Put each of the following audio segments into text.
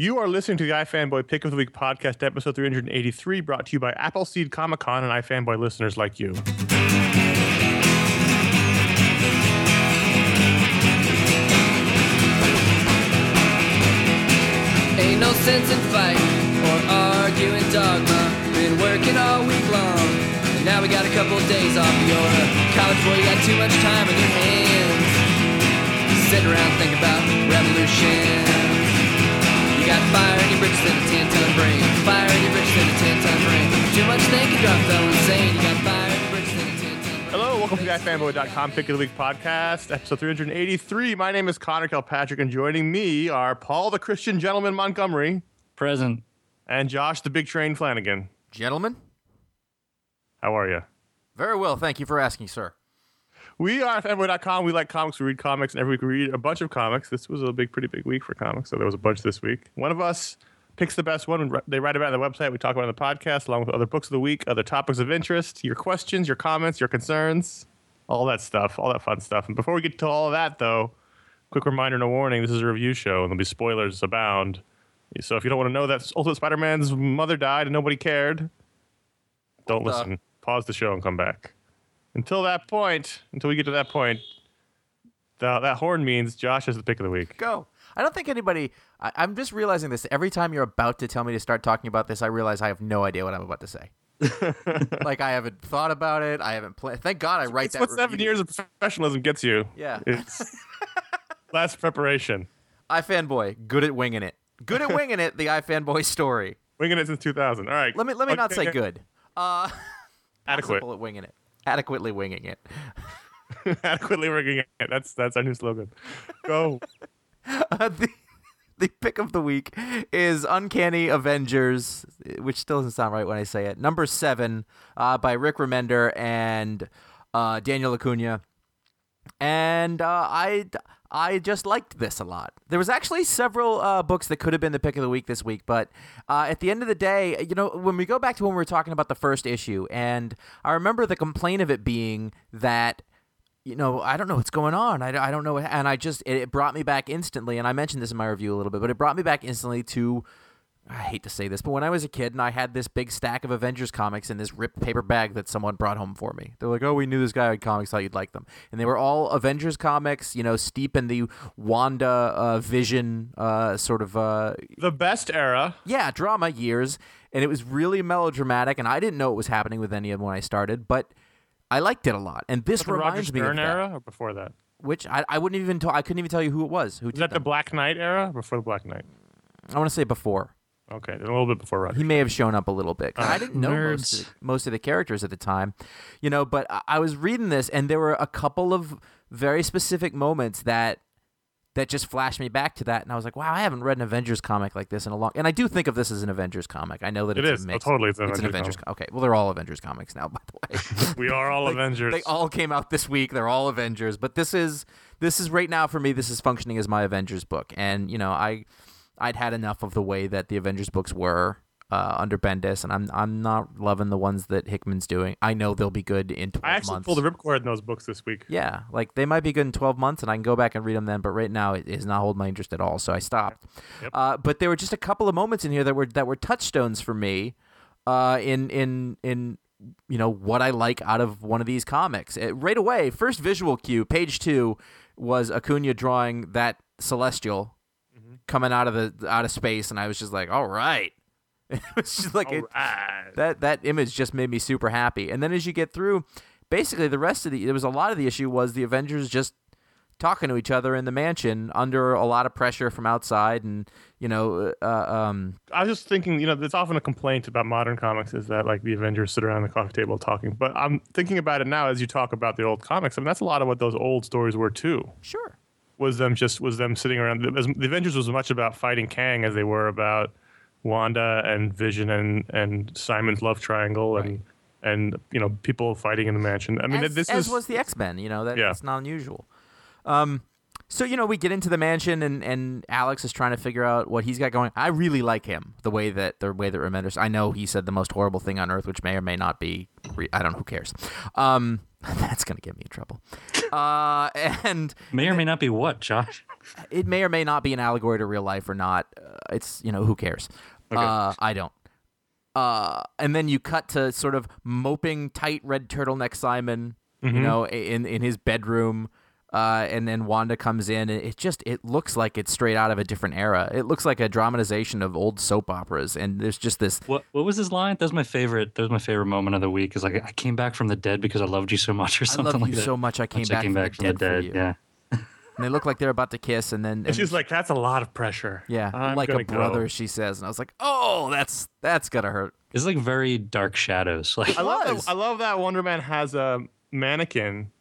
You are listening to the iFanboy Pick of the Week podcast, episode 383, brought to you by Appleseed Comic Con and iFanboy listeners like you. Ain't no sense in fighting or arguing dogma. Been working all week long, and now we got a couple days off. You're a college boy, you got too much time on your hands. Sitting around thinking about revolution. You got fire in your britches and a 10 ton brain. Fire in your britches and a 10 ton brain. Too much thinking, drop fell insane. You got fire in your britches and a 10 ton brain. Hello, welcome to the iFanboy.com Pick of the Week podcast, episode 383. My name is Connor Kilpatrick, and joining me are Paul the Christian Gentleman Montgomery Present. and Josh the Big Train Flanagan. Gentlemen, How are you? very well. Thank you for asking, sir. We are fanboy.com. We like comics. We read comics, and every week we read a bunch of comics. This was a big, pretty big week for comics, so there was a bunch this week. One of us picks the best one. They write about it on the website. We talk about it on the podcast, along with other books of the week, other topics of interest, your questions, your comments, your concerns, all that stuff, all that fun stuff. And before we get to all of that, though, quick reminder and a warning: this is a review show, and there'll be spoilers abound. So if you don't want to know that Ultimate Spider-Man's mother died and nobody cared, don't the- listen. Pause the show and come back. Until that point, until we get to that point, the, that horn means Josh is the pick of the week. Go. I don't think anybody. I, I'm just realizing this. Every time you're about to tell me to start talking about this, I realize I have no idea what I'm about to say. like I haven't thought about it. I haven't planned. Thank God I write It's that. what seven years of professionalism gets you. Yeah. It's less preparation. iFanboy, good at winging it. Good at winging it. The iFanboy story. Winging it since 2000. All right. Let me let me not say good. Uh, Adequate. at winging it. Adequately winging it. Adequately winging it. That's, that's our new slogan. Go. Uh, the, the pick of the week is Uncanny Avengers, which still doesn't sound right when I say it. Number seven uh, by Rick Remender and uh, Daniel Acuna. And uh, I, I just liked this a lot. There was actually several uh, books that could have been the pick of the week this week, but uh, at the end of the day, you know, when we go back to when we were talking about the first issue, and I remember the complaint of it being that you know, I don't know what's going on. I, I don't know. And I just, it, it brought me back instantly. And I mentioned this in my review a little bit, but it brought me back instantly to, I hate to say this, but when I was a kid and I had this big stack of Avengers comics in this ripped paper bag that someone brought home for me. They're like, oh, we knew this guy had comics, thought you'd like them. And they were all Avengers comics, you know, steep in the Wanda uh, vision uh, sort of, uh, The best era. yeah, drama years, and it was really melodramatic. And I didn't know what was happening with any of them when I started, but I liked it a lot. And this Roger reminds me of that era or before that? which I, I wouldn't even tell. I couldn't even tell you who it was. Who Is did that the. Black Knight era before the Black Knight? I want to say before. Okay, a little bit before Roger. He may have shown up a little bit. 'cause uh, I didn't know most of, the, most of the characters at the time, you know. But I, I was reading this, and there were a couple of very specific moments that that just flashed me back to that, and I was like, "Wow, I haven't read an Avengers comic like this in a long." And I do think of this as an Avengers comic. I know that It it's is. a Oh, totally, it's an an Avengers comic. co- Okay, well, they're all Avengers comics now, by the way. we are all Avengers. They all came out this week. They're all Avengers, but this is this is right now for me. This is functioning as my Avengers book, and you know I I'd had enough of the way that the Avengers books were uh, under Bendis, and I'm I'm not loving the ones that Hickman's doing. I know they'll be good in 12 I actually months. pulled the ripcord in those books this week. yeah, like they might be good in 12 months, and I can go back and read them then. But right now, it is not holding my interest at all, so I stopped. Yep. Uh, but there were just a couple of moments in here that were that were touchstones for me, uh, in in in you know what I like out of one of these comics. It, right away, first visual cue, page two, was Acuna drawing that celestial. Coming out of the out of space, and I was just like, all right. it was just like it, Alright. that that image just made me super happy. And then as you get through, basically the rest of the there was a lot of the issue was the Avengers just talking to each other in the mansion under a lot of pressure from outside, and you know, uh, um, I was just thinking, you know, there's often a complaint about modern comics is that like the Avengers sit around the coffee table talking. But I'm thinking about it now as you talk about the old comics. I mean, that's a lot of what those old stories were too. sure, Was them just was them sitting around. The, the Avengers was as much about fighting Kang as they were about Wanda and Vision and and Simon's love triangle and and you know people fighting in the mansion. I mean, as, this as is was the X Men. You know, that, Yeah. that's not unusual. Um, so you know, we get into the mansion, and, and Alex is trying to figure out what he's got going. I really like him, the way that the way that Remenders. I know he said the most horrible thing on earth, which may or may not be. Re- I don't know. Who cares? Um, That's gonna get me in trouble. Uh, and May or may not be what, Josh? it may or may not be an allegory to real life or not. Uh, it's you know who cares. Uh, I don't. Uh, and then you cut to sort of moping, tight red turtleneck Simon, you know, in in his bedroom. Uh, and then Wanda comes in, and it just it looks like it's straight out of a different era. It looks like a dramatization of old soap operas, and there's just this. What what was his line? That was my favorite. That was my favorite moment of the week. Is like I came back from the dead because I loved you so much, or I something love like you that. so much. I came Once back, I came from, back the from the dead for dead. you. Yeah. And they look like they're about to kiss, and then And she's like, "That's a lot of pressure." yeah, I'm like a gonna go. brother, she says, and I was like, oh, that's that's gonna hurt. It's like very dark shadows. Like I love that. I love that Wonder Man has a mannequin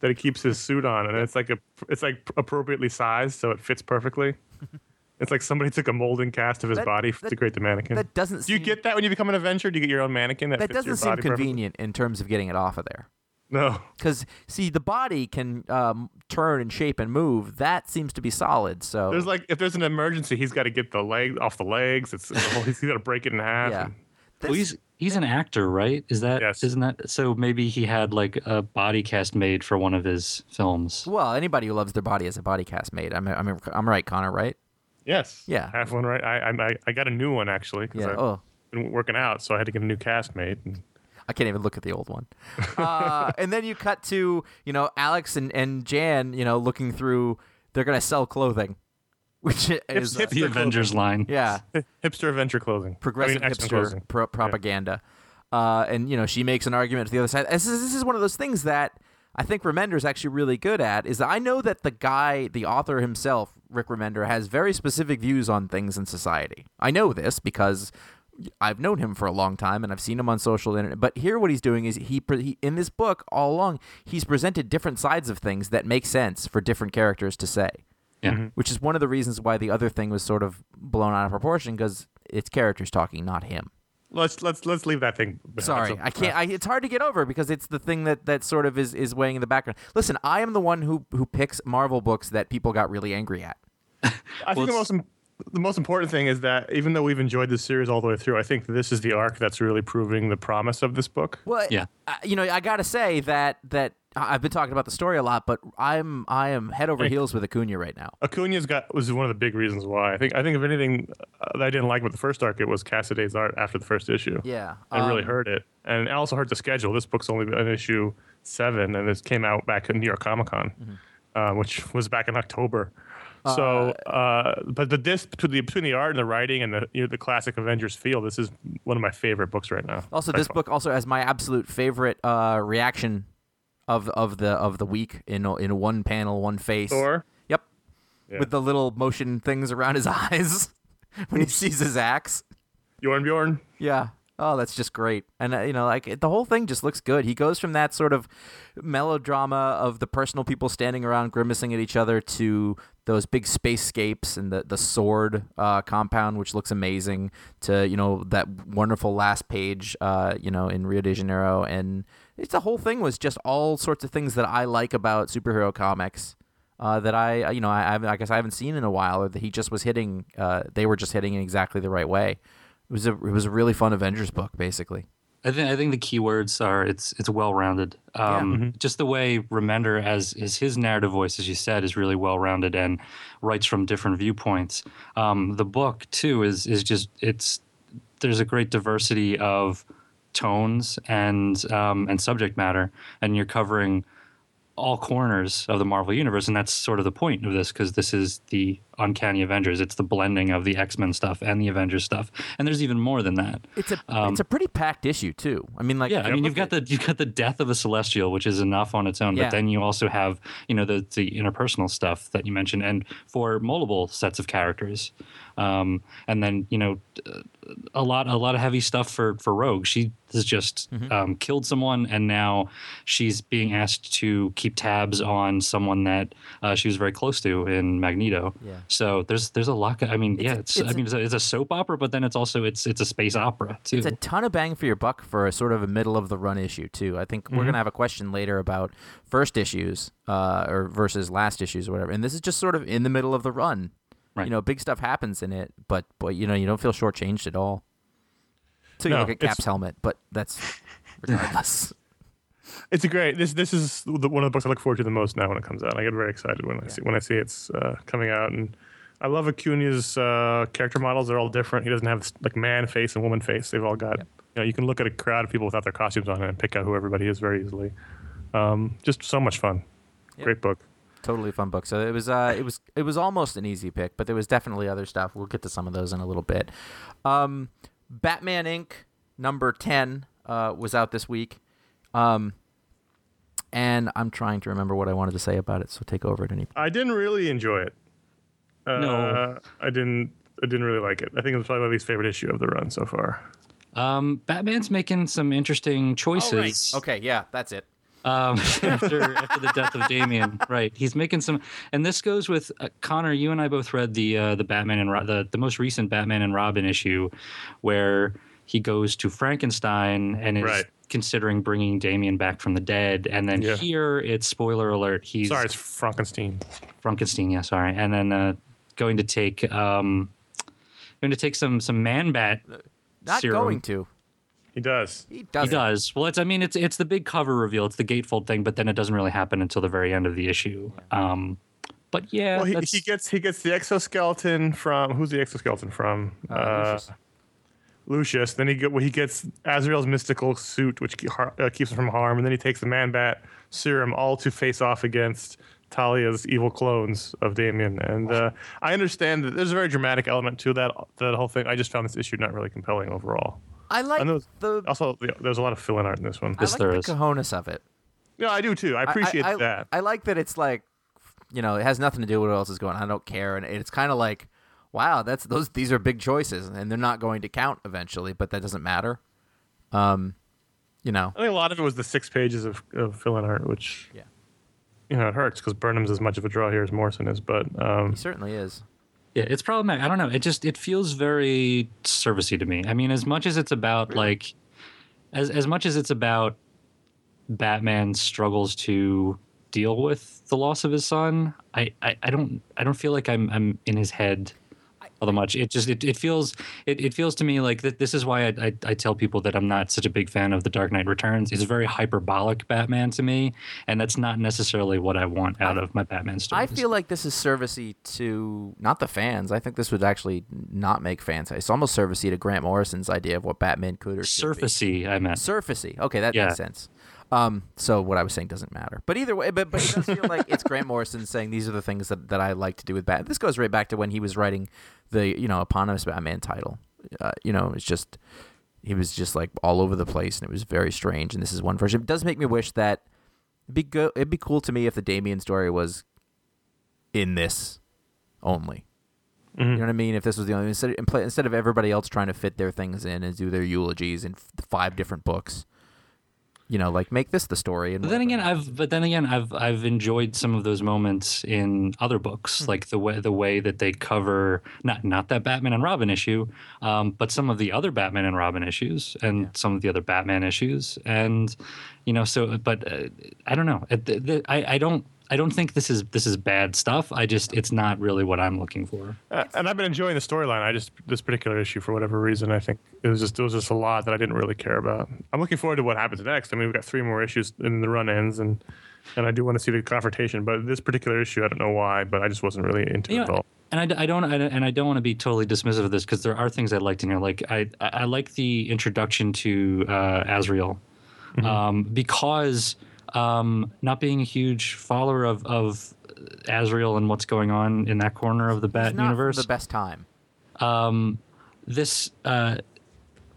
that he keeps his suit on, and it's like a it's like appropriately sized, so it fits perfectly. it's like somebody took a molding cast of his That- body that- to create the mannequin. That doesn't. Do you seem, get that when you become an Avenger? Do you get your own mannequin that, fits perfectly? that? fits Doesn't your seem body perfectly? convenient in terms of getting it off of there. No. Because see, the body can um, turn and shape and move. That seems to be solid. So There's like if there's an emergency, he's got to get the leg off the legs. It's, it's whole, he's got to break it in half. yeah. and- well, he's he's an actor, right? Is that Yes. not that so? Maybe he had like a body cast made for one of his films. Well, anybody who loves their body has a body cast made. I'm, I'm, I'm right, Connor. Right? yes. Yeah. I have one right. I I, I got a new one actually because Yeah. I've Oh, been working out, so I had to get a new cast made. And I can't even look at the old one. Uh, and then you cut to you know Alex and, and Jan, you know, looking through. They're gonna sell clothing, which is uh, hip- The Hipster Avengers line. yeah, hipster Avenger clothing. progressive I mean, hipster clothing. pro- propaganda. Uh, and you know, she makes an argument to the other side. This is, this is one of those things that I think Remender is actually really good at. Is that I know that the guy, the author himself, Rick Remender, has very specific views on things in society. I know this because I've known him for a long time and I've seen him on social internet. But here, what he's doing is he, he in this book all along he's presented different sides of things that make sense for different characters to say Yeah. Mm-hmm. which is one of the reasons why the other thing was sort of blown out of proportion because it's characters talking, not him. Let's let's let's leave that thing. behind. Sorry, So- I can't. I, it's hard to get over because it's the thing that, that sort of is, is weighing in the background. Listen, I am the one who who picks Marvel books that people got really angry at. I think Well, the it's- most im- the most important thing is that even though we've enjoyed this series all the way through, I think this is the arc that's really proving the promise of this book. Well, Yeah. I, you know, I gotta say that that I've been talking about the story a lot, but I'm I am head over Hey. heels with Acuna right now. Acuna's got was one of the big reasons why. I think I think if anything uh, that I didn't like with the first arc, it was Cassaday's art after the first issue. Yeah, It really um, hurt it, and it also hurt the schedule. This book's only an issue seven, and this came out back in New York Comic Con, Mm-hmm. uh, which was back in October. So, uh, but the this between the between the art and the writing and the you know, the classic Avengers feel, this is one of my favorite books right now. Also, this book also has my absolute favorite uh, reaction of of the of the week in in one panel, one face. Thor. Yep. Yeah. With the little motion things around his eyes when he sees his axe. Bjorn Bjorn. Yeah. Oh, that's just great. And uh, you know, like the whole thing just looks good. He goes from that sort of melodrama of the personal people standing around grimacing at each other to those big spacescapes and the the sword uh, compound, which looks amazing, to you know that wonderful last page, uh, you know, in Rio de Janeiro, and it's the whole thing was just all sorts of things that I like about superhero comics. Uh, that I, you know, I, I guess I haven't seen in a while, or that he just was hitting. Uh, they were just hitting in exactly the right way. It was a it was a really fun Avengers book, basically. I think I think the key words are it's it's well rounded. Um, Just the way Remender, as is his narrative voice, as you said, is really well rounded and writes from different viewpoints. Um, the book too is is just it's there's a great diversity of tones and um, and subject matter, and you're covering all corners of the Marvel universe, and that's sort of the point of this because this is the Uncanny Avengers. It's the blending of the X Men stuff and the Avengers stuff, and there's even more than that. It's a it's a pretty packed issue too. I mean, like Um, Yeah, I mean you've got the you've got the death of a celestial, which is enough on its own, Yeah. but then you also have you know the the interpersonal stuff that you mentioned, and for multiple sets of characters, um, and then you know a lot a lot of heavy stuff for for Rogue. She has just Mm-hmm. um, killed someone, and now she's being asked to keep tabs on someone that uh, she was very close to in Magneto. Yeah. So there's there's a lot. I mean, yeah, it's, it's I a- mean it's a, it's a soap opera, but then it's also it's it's a space opera too. it's a ton of bang for your buck for a sort of a middle of the run issue too. I think Mm-hmm. we're gonna have a question later about first issues uh, or versus last issues or whatever. And this is just sort of in the middle of the run. Right. You know, big stuff happens in it, but but you know you don't feel shortchanged at all. So you No, look at Cap's helmet, but that's regardless. It's a great. This this is the, one of the books I look forward to the most now when it comes out. I get very excited when I see when I see it's uh, coming out, and I love Acuna's uh, character models. They're all different. He doesn't have this, like man face and woman face. They've all got. You know, you can look at a crowd of people without their costumes on and pick out who everybody is very easily. Um, just so much fun. Yep. Great book. Totally fun book. So it was uh it was it was almost an easy pick, but there was definitely other stuff. We'll get to some of those in a little bit. Um Batman Inc. number 10 uh was out this week. Um and I'm trying to remember what I wanted to say about it, so take over at any point. I didn't really enjoy it. Uh, No. I didn't. I didn't really like it. I think it was probably my least favorite issue of the run so far. Um, Batman's making some interesting choices. Okay, yeah, that's it. Um, after after the death of Damian. Right, he's making some, and this goes with uh, Connor. You and I both read the uh, the Batman and Ro- the the most recent Batman and Robin issue, where he goes to Frankenstein and is Right. considering bringing Damian back from the dead. And then Yeah. here, it's spoiler alert. He's Sorry, it's Frankenstein. Frankenstein. Yeah, sorry. And then uh, going to take um, going to take some some man bat. Not serum. going to. He does. He does. He does. Well, it's. I mean, it's it's the big cover reveal. It's the gatefold thing, but then it doesn't really happen until the very end of the issue. Um, but yeah, Well, he, he gets he gets the exoskeleton from who's the exoskeleton from? Uh, Lucius. Lucius. Then he get well, he gets Azrael's mystical suit, which ke- har- uh, keeps him from harm, and then he takes the Man Bat serum, all to face off against Talia's evil clones of Damian. And uh, I understand that there's a very dramatic element to that that whole thing. I just found this issue not really compelling overall. I like I know the Also, yeah, there's a lot of fill-in art in this one. I Yes, like there the is. cojones of it. Yeah, I do too. I appreciate I, I, that. I like that it's like, you know, it has nothing to do with what else is going on. I don't care, and it's kind of like, wow, that's those. These are big choices, and they're not going to count eventually, but that doesn't matter. Um, you know, I think a lot of it was the six pages of, of fill-in art, which Yeah. you know it hurts because Burnham's as much of a draw here as Morrison is, but um, he certainly is. Yeah, it's problematic. I don't know. It just it feels very servicey to me. I mean, as much as it's about like, as as much as it's about Batman's struggles to deal with the loss of his son, I I, I don't I don't feel like I'm I'm in his head all that much. It just it, it feels it, it feels to me like that. This is why I, I I tell people that I'm not such a big fan of the Dark Knight Returns. It's a very hyperbolic Batman to me, and that's not necessarily what I want out of my Batman stories. I feel like this is servicey to not the fans. I think this would actually not make fans. It's almost servicey to Grant Morrison's idea of what Batman could or should be. surfacey. I meant. surfacey. Okay, that Yeah. makes sense. Um, so what I was saying doesn't matter. But either way, but, but it does feel like it's Grant Morrison saying these are the things that, that I like to do with Batman. This goes right back to when he was writing the you know eponymous Batman title. Uh, you know, it's just he was just like all over the place, and it was very strange. And this is one version. It does make me wish that it'd be good. It'd be cool to me if the Damian story was in this only. You know what I mean? If this was the only instead instead of everybody else trying to fit their things in and do their eulogies in f- five different books, you know, like make this the story. And But then again, I've but then again, I've I've enjoyed some of those moments in other books, like the way the way that they cover not not that Batman and Robin issue, um, but some of the other Batman and Robin issues and some of the other Batman issues, and you know, so but uh, I don't know, It- the- the- I I don't. I don't think this is this is bad stuff. I just it's not really what I'm looking for. Uh, and I've been enjoying the storyline. I just this particular issue for whatever reason, I think it was just it was just a lot that I didn't really care about. I'm looking forward to what happens next. I mean, we've got three more issues and the run ends, and and I do want to see the confrontation. But this particular issue, I don't know why, but I just wasn't really into it at all. and I, I don't I, don't- and I don't want to be totally dismissive of this because there are things I liked in here. Like I I like the introduction to uh, Azrael um, because um, not being a huge follower of of Azrael and what's going on in that corner of the Bat universe. the best time. Um, this uh,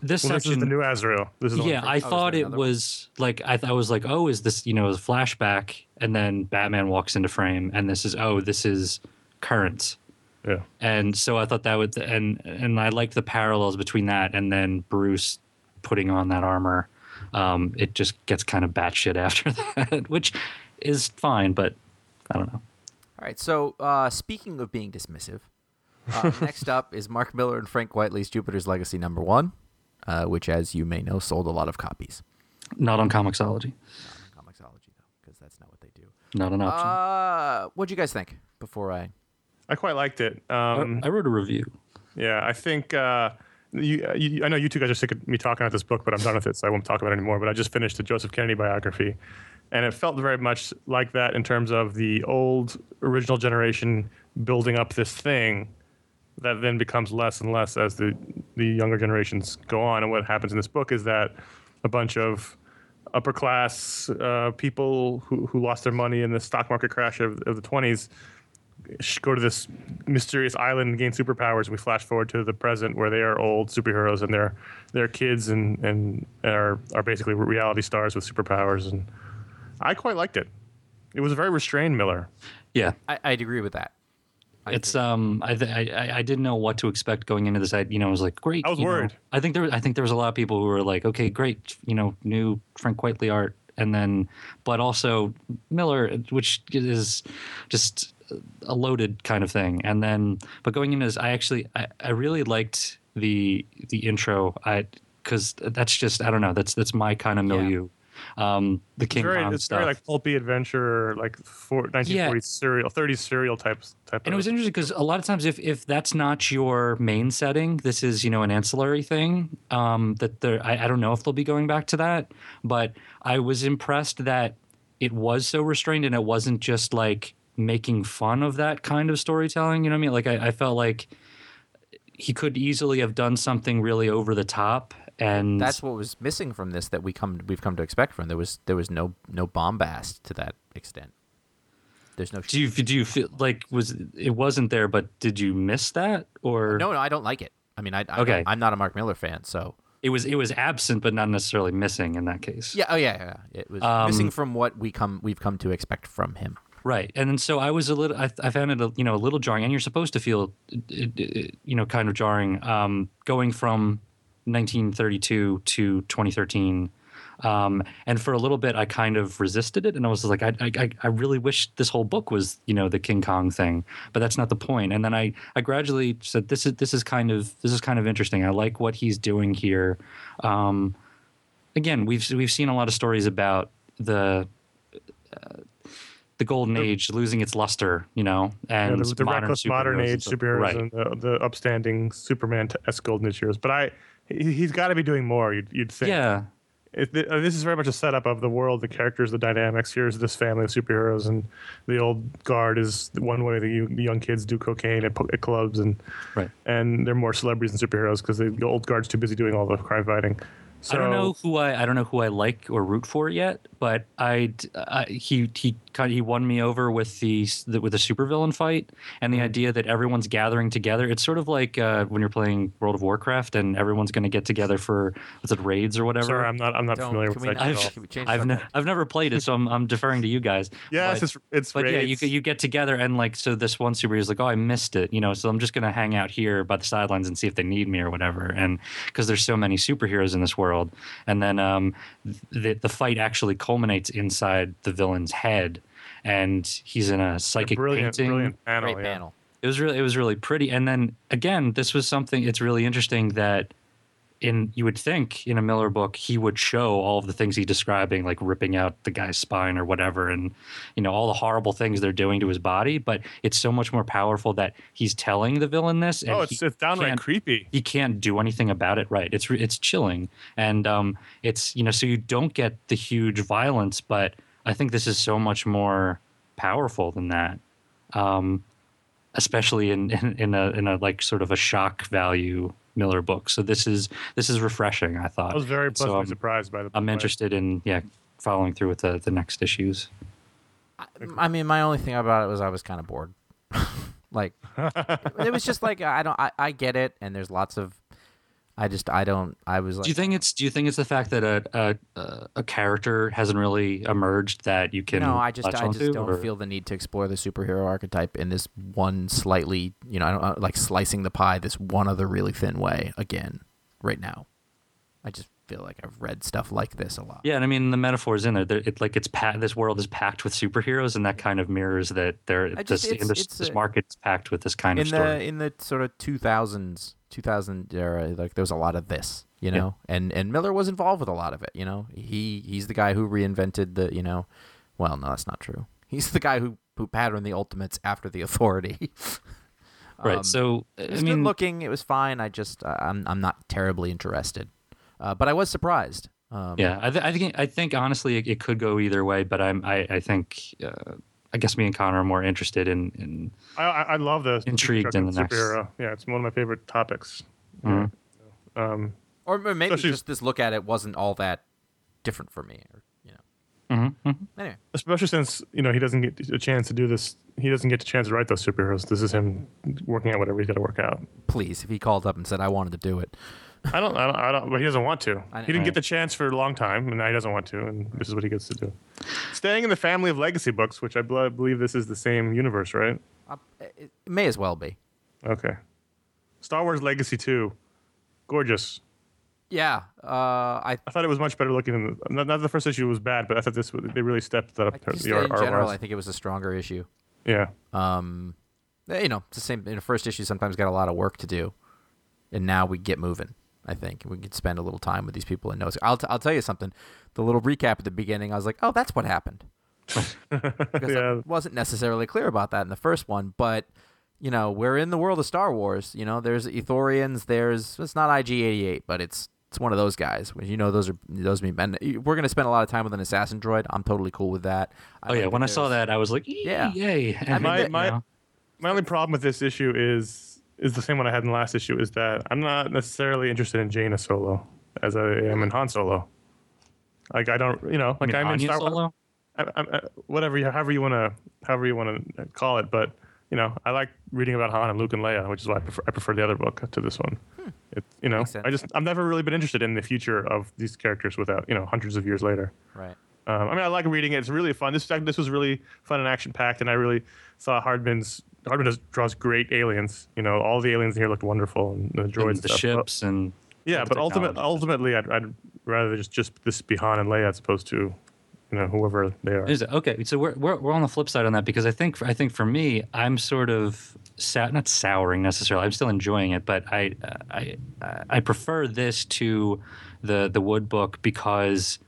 this Well, this section is the new Azrael. This is the one yeah, for- I thought it another one? was like I, th- I was like, oh, is this you know a flashback? And then Batman walks into frame, and this is oh, this is current. yeah. and so I thought that would and and I liked the parallels between that and then Bruce putting on that armor. Um, it just gets kind of batshit after that, which is fine, but I don't know. All right. So uh, speaking of being dismissive, uh, next up is Mark Millar and Frank Quitely's Jupiter's Legacy number one, uh, which, as you may know, sold a lot of copies. Not on Comixology. Not on Comixology though, because that's not what they do. Not an option. Uh, what'd you guys think before I? I quite liked it. I, Um, I wrote a review. Yeah, I think uh, you, uh, you, I know you two guys are sick of me talking about this book, but I'm done with it, so I won't talk about it anymore. But I just finished the Joseph Kennedy biography, and it felt very much like that in terms of the old original generation building up this thing that then becomes less and less as the the younger generations go on. And what happens in this book is that a bunch of upper class uh, people who, who lost their money in the stock market crash of, of the 20s sh- go to this mysterious island and gain superpowers. And we flash forward to the present where they are old superheroes and they're they're kids and and are are basically reality stars with superpowers. And I quite liked it. It was a very restrained Millar. Yeah, I, I'd agree with that. it's um I, th- I I- I didn't know what to expect going into this. I you know I was like great. I was you know. worried. I think there I think there was a lot of people who were like okay great you know new Frank Quitely art and then but also Millar which is just a loaded kind of thing and then but going into this I actually I, I really liked the the intro I because that's just I don't know that's that's my kind of milieu. Um, the It's King very, Kong it's stuff. very like pulpy adventure, like for 1940s serial, 30s serial types type. Of And it was interesting because a lot of times, if if that's not your main setting, this is you know an ancillary thing. Um, that there, I, I don't know if they'll be going back to that, but I was impressed that it was so restrained and it wasn't just like making fun of that kind of storytelling. You know what I mean? Like I, I felt like he could easily have done something really over the top, and That's what was missing from this that we come we've come to expect from. There was there was no no bombast to that extent. There's no. do you do you feel like was it wasn't there, but did you miss that or no, no, I don't like it. I mean, I, I Okay. I'm not a Mark Millar fan, so it was it was absent but not necessarily missing in that case? yeah, oh yeah, yeah. It was Um, missing from what we come we've come to expect from him. Right, and then so I was a little, I, I found it, a, you know, a little jarring, and you're supposed to feel, uh, uh, you know, kind of jarring, um, going from 1932 to 2013, um, and for a little bit I kind of resisted it, and I was like, I, I, I really wish this whole book was, you know, the King Kong thing, but that's not the point. And then I, I gradually said, this is, this is kind of, this is kind of interesting. I like what he's doing here. Um, again, we've we've seen a lot of stories about the the golden age losing its luster, you know, Yeah, and the, the modern reckless modern and age superheroes right? and the, the upstanding Superman esque golden age heroes. But I, he, he's got to be doing more. You'd, you'd think. Yeah, It, uh, this is very much a setup of the world, the characters, the dynamics. Here's this family of superheroes, and the old guard is the one way that you- the young kids do cocaine at, at clubs, and right. and they're more celebrities than superheroes because the old guard's too busy doing all the crime fighting. So, I don't know who I I don't know who I like or root for yet, but I, I he he kind of, he won me over with the, the with the supervillain fight and Mm-hmm. the idea that everyone's gathering together. It's sort of like uh, when you're playing World of Warcraft and everyone's going to get together for what's it raids or whatever. Sorry, I'm not I'm not Don't, familiar with that. Not, at all. I've Can we change I've, ne- I've never played it, so I'm, I'm deferring to you guys. Yes, But- it's it's But yeah, you get- you get together and like so this one superhero is like, oh, I missed it, you know. So I'm just gonna hang out here by the sidelines and see if they need me or whatever. And because there's so many superheroes in this world, and then um, the the fight actually culminates inside the villain's head, and he's in a psychic brilliant, painting. brilliant panel. Great yeah. panel. It was really it was really pretty. And then again, this was something. It's really interesting that in you would think in a Millar book he would show all of the things he's describing, like ripping out the guy's spine or whatever, and you know all the horrible things they're doing to his body. But it's so much more powerful that he's telling the villain this. And Oh, it's it's downright creepy. he can't do anything about it right it's it's chilling and um it's you know so you don't get the huge violence but i think this is so much more powerful than that um especially in in, in a in a like sort of a shock value millar book so this is this is refreshing i thought I was very So, pleasantly um, surprised by the. i'm by- interested in yeah following through with the the next issues I mean, my only thing about it was I was kind of bored. like, it was just like I don't. I, I get it, and there's lots of. I just I don't. I was like. do you think it's do you think it's the fact that a a, a- character hasn't really emerged that you can no, I just I just don't or- feel the need to explore the superhero archetype in this one slightly, you know, I don't uh, like slicing the pie this one other really thin way again right now. I just feel like I've read stuff like this a lot. Yeah, and I mean the metaphors in there. It like it's pa- this world is packed with superheroes, and that kind of mirrors that there. I This, just- it's- this, it's this a- market is packed with this kind in of the in the sort of 2000s 2000 era like there was a lot of this you Yeah. know and and millar was involved with a lot of it you know he he's the guy who reinvented the you know well no that's not true he's the guy who who patterned the ultimates after the authority Right. Um, so I mean, looking. It was fine. I just uh, I'm I'm not terribly interested, uh, but I was surprised. Um, yeah, I, th- I think I think honestly it, it could go either way, but I'm I, I think uh, I guess me and Connor are more interested in in I, I I love the Intrigued in the next- superhero. Yeah, it's one of my favorite topics. Mhm. Um, or maybe just this look at it wasn't all that different for me. Or, you know. Mhm, mhm. Anyway, especially since you know he doesn't get a chance to do this. He doesn't get a chance to write those superheroes. This is him working out whatever he's got to work out. please, if he called up and said I wanted to do it, I don't, I don't, I don't, but he doesn't want to. I- He didn't Right. get the chance for a long time, and now he doesn't want to, and this is what he gets to do. Staying in the family of legacy books, which I bel- believe this is the same universe, right? uh, it, may as well be. Okay. Star Wars Legacy 2. Gorgeous. Yeah, uh, I I thought it was much better looking than the, not, not the first issue was bad, but I thought this they really stepped that up. I the in general, I think it was a stronger issue. yeah. Um, you know, it's the same. In the first issue, sometimes got a lot of work to do, and now we get moving. I think we can spend a little time with these people and know. I'll t- I'll tell you something. The little recap at the beginning, I was like, oh, that's what happened. because Yeah. I wasn't necessarily clear about that in the first one, but you know, we're in the world of Star Wars. You know, there's Ithorians. There's it's not IG88, but it's it's one of those guys. You know, those are those me. And we're gonna spend a lot of time with an assassin droid. I'm totally cool with that. I Oh yeah, when I saw that, I was like, Yeah. yay! I mean, My- you my- know, My only problem with this issue is is the same one I had in the last issue is that I'm not necessarily interested in Jaina Solo as I am in Han Solo. Like I don't, you know, I like mean, I'm in Star Solo. I, I, I, whatever, you, however you want to, however you want to call it. But you know, I like reading about Han and Luke and Leia, which is why I prefer, I prefer the other book to this one. It, you know, I just I've never really been interested in the future of these characters without you know hundreds of years later. right. Um, I mean, I like reading it. It's really fun. This this was really fun and action packed, and I really thought Hardman's Hardman does, draws great aliens. You know, all the aliens in here looked wonderful, and the droids, and the stuff. ships and Yeah, but ultimate, ultimately, I'd, I'd rather just just this be Han and Leia as opposed to, you know, whoever they are. Is it? Okay, so we're, we're we're on the flip side on that because I think I think for me, I'm sort of sou- not souring necessarily. I'm still enjoying it, but I I I prefer this to the the Wood book because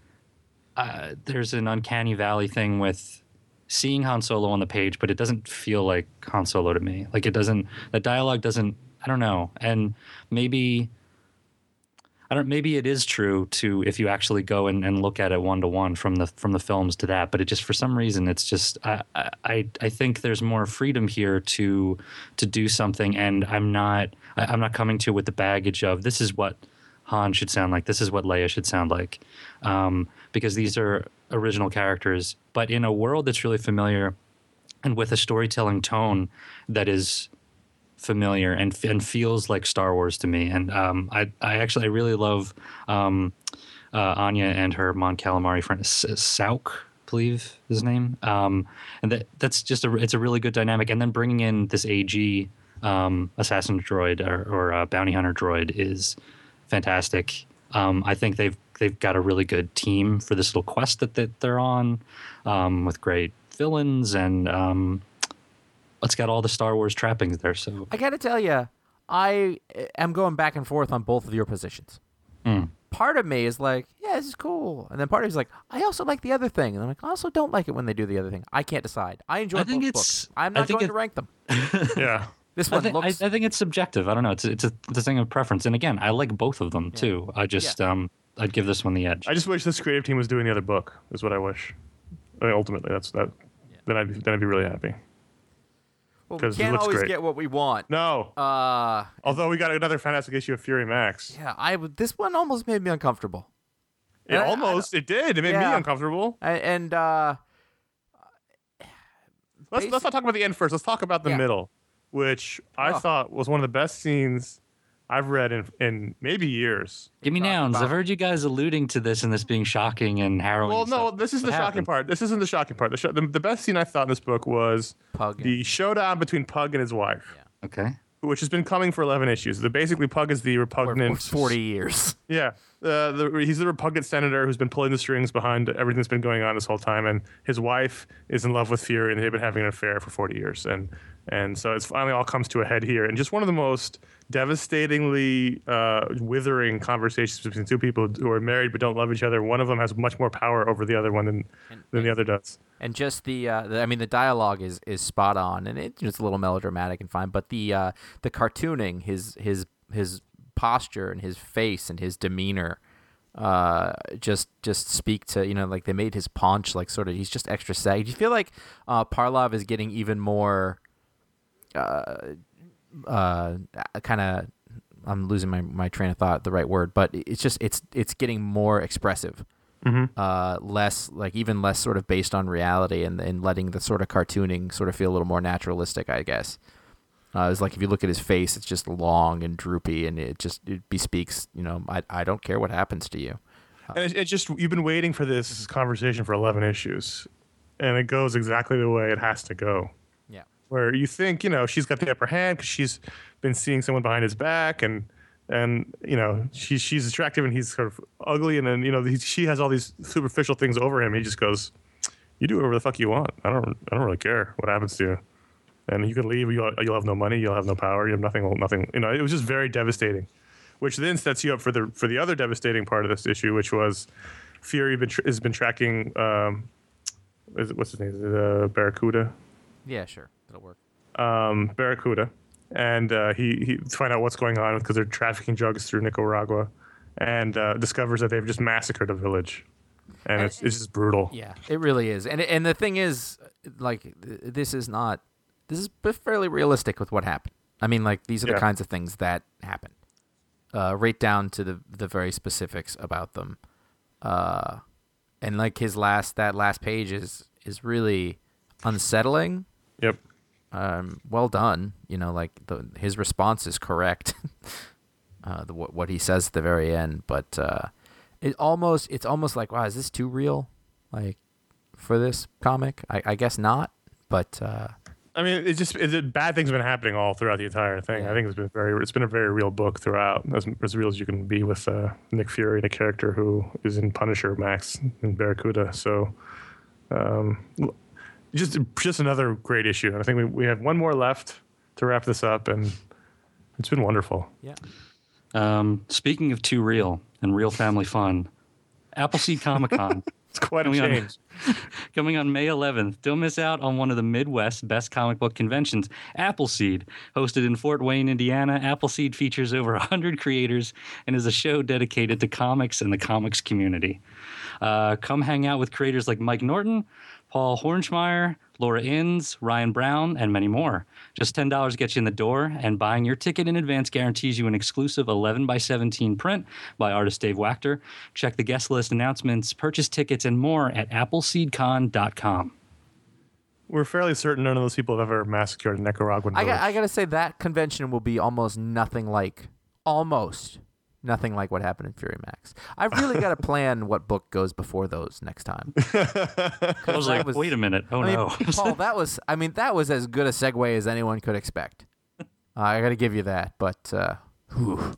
uh, there's an uncanny valley thing with seeing Han Solo on the page, but it doesn't feel like Han Solo to me. Like it doesn't. The dialogue doesn't. I don't know, and maybe. I don't. Maybe it is true to if you actually go and, and look at it one to one from the from the films to that. But it just for some reason it's just I I I think there's more freedom here to to do something, and I'm not I, I'm not coming to it with the baggage of this is what Han should sound like. This is what Leia should sound like, um, because these are original characters, but in a world that's really familiar, and with a storytelling tone that is familiar and and feels like Star Wars to me. And um, I I actually I really love um, uh, Ania and her Mon Calamari friend Sauk, believe his name. Um, and that that's just a it's a really good dynamic. And then bringing in this AG um, assassin droid or, or uh, bounty hunter droid is fantastic. Um, I think they've they've got a really good team for this little quest that, that they're on, um, with great villains and um, it's got all the Star Wars trappings there. So I got to tell you, I am going back and forth on both of your positions. Mm. Part of me is like, yeah, this is cool, and then part of me is like, I also like the other thing, and I'm like, I also don't like it when they do the other thing. I can't decide. I enjoy I both think it's- books. I'm I not think going it- to rank them. yeah, This I one think, I, looks. I think it's subjective. I don't know. It's it's a, it's a thing of preference. And again, I like both of them too. I just um I'd give this one the edge. I just wish this creative team was doing the other book. Is what I wish. I mean, ultimately, that's that. Then I'd be, then I'd be really happy. well, we 'cause it can't always great. get what we want. No, Uh, although we got another fantastic issue of Fury Max. yeah, I would- this one almost made me uncomfortable. It I- I almost it did. It made me uncomfortable. I, and uh, Let's let's not talk about the end first. Let's talk about the Yeah. middle, which I Oh. thought was one of the best scenes I've read in in maybe years. Give me nouns. about- I've heard you guys alluding to this and this being shocking and harrowing. Well, and no, stuff. this is What the shocking part. This isn't the shocking part. The, sh- the, the best scene I thought in this book was Pug. the showdown between Pug and his wife, Okay. which has been coming for 11 issues. The, basically, Pug is the repugnant. for forty years. Yeah. Uh, the, he's the repugnant senator who's been pulling the strings behind everything that's been going on this whole time. And his wife is in love with Fury, and they've been having an affair for 40 years. And And so it's finally all comes to a head here. And just one of the most devastatingly uh, withering conversations between two people who are married but don't love each other. One of them has much more power over the other one than, than the other does. and just the, uh, the I mean the dialogue is is spot on and it, it's a little melodramatic and fine but the uh, the cartooning his his his posture and his face and his demeanor uh, just just speak to you know like they made his paunch like sort of he's just extra saggy. Do you feel like uh, Parlov is getting even more uh, uh, kind of I'm losing my, my train of thought the right word but it's just it's it's getting more expressive uh, less like even less sort of based on reality and, and letting the sort of cartooning sort of feel a little more naturalistic, I guess. Uh, it's like if you look at his face, it's just long and droopy, and it just it bespeaks, you know, I, I don't care what happens to you. And it's, it's just you've been waiting for this conversation for 11 issues, and it goes exactly the way it has to go. Yeah. Where you think you know she's got the upper hand because she's been seeing someone behind his back, and and you know she's she's attractive and he's sort of ugly, and then you know he, she has all these superficial things over him. He just goes, "You do whatever the fuck you want. I don't I don't really care what happens to you." And you can leave. You'll, you'll have no money. You'll have no power. You have nothing. Nothing. You know, it was just very devastating which then sets you up for the for the other devastating part of this issue, which was Fury been tr- has been tracking. Um, is it, what's his name? Is it uh, Barracuda? Yeah, sure, it'll work. Um, Barracuda, and uh, he he to find out what's going on because they're trafficking drugs through Nicaragua, and uh, discovers that they've just massacred a village, and it's it's just brutal. Yeah, it really is. And and the thing is, like, th- this is not. This is fairly realistic with what happened. I mean, like, these are the kinds of things that happen, uh, right down to the the very specifics about them. Uh, and like his last that last page is is really unsettling. Yep. Um, well done. You know, like the, his response is correct. uh, the, what what he says at the very end, but uh, it almost it's almost like wow, is this too real? Like for this comic, I, I guess not. But uh, I mean, it's just it's, it, bad things have been happening all throughout the entire thing. Yeah. I think it's been very it's been a very real book throughout, as, as real as you can be with uh, Nick Fury, the character who is in Punisher, Max in Barracuda. So, um, just just another great issue. And I think we we have one more left to wrap this up, and it's been wonderful. yeah, Um, speaking of too real and real family fun, Appleseed Comic Con It's quite a Coming on- change. coming on May 11th. Don't miss out on one of the Midwest's best comic book conventions, Appleseed. Hosted in Fort Wayne, Indiana, Appleseed features over 100 creators and is a show dedicated to comics and the comics community. Uh, come hang out with creators like Mike Norton, Paul Hornschemeier, Laura Inns, Ryan Brown, and many more. Just $10 gets you in the door, and buying your ticket in advance guarantees you an exclusive 11 by 17 print by artist Dave Wachter. Check the guest list announcements, purchase tickets, and more at appleseedcon.com. We're fairly certain none of those people have ever massacred a Nicaraguan I village. got I gotta say that convention will be almost nothing like almost nothing like what happened in Fury Max. I've really got to plan what book goes before those next time. I was like, wait a minute. Oh, I mean, no. Paul, that was I mean that was as good a segue as anyone could expect. Uh, I got to give you that, but uh, whew.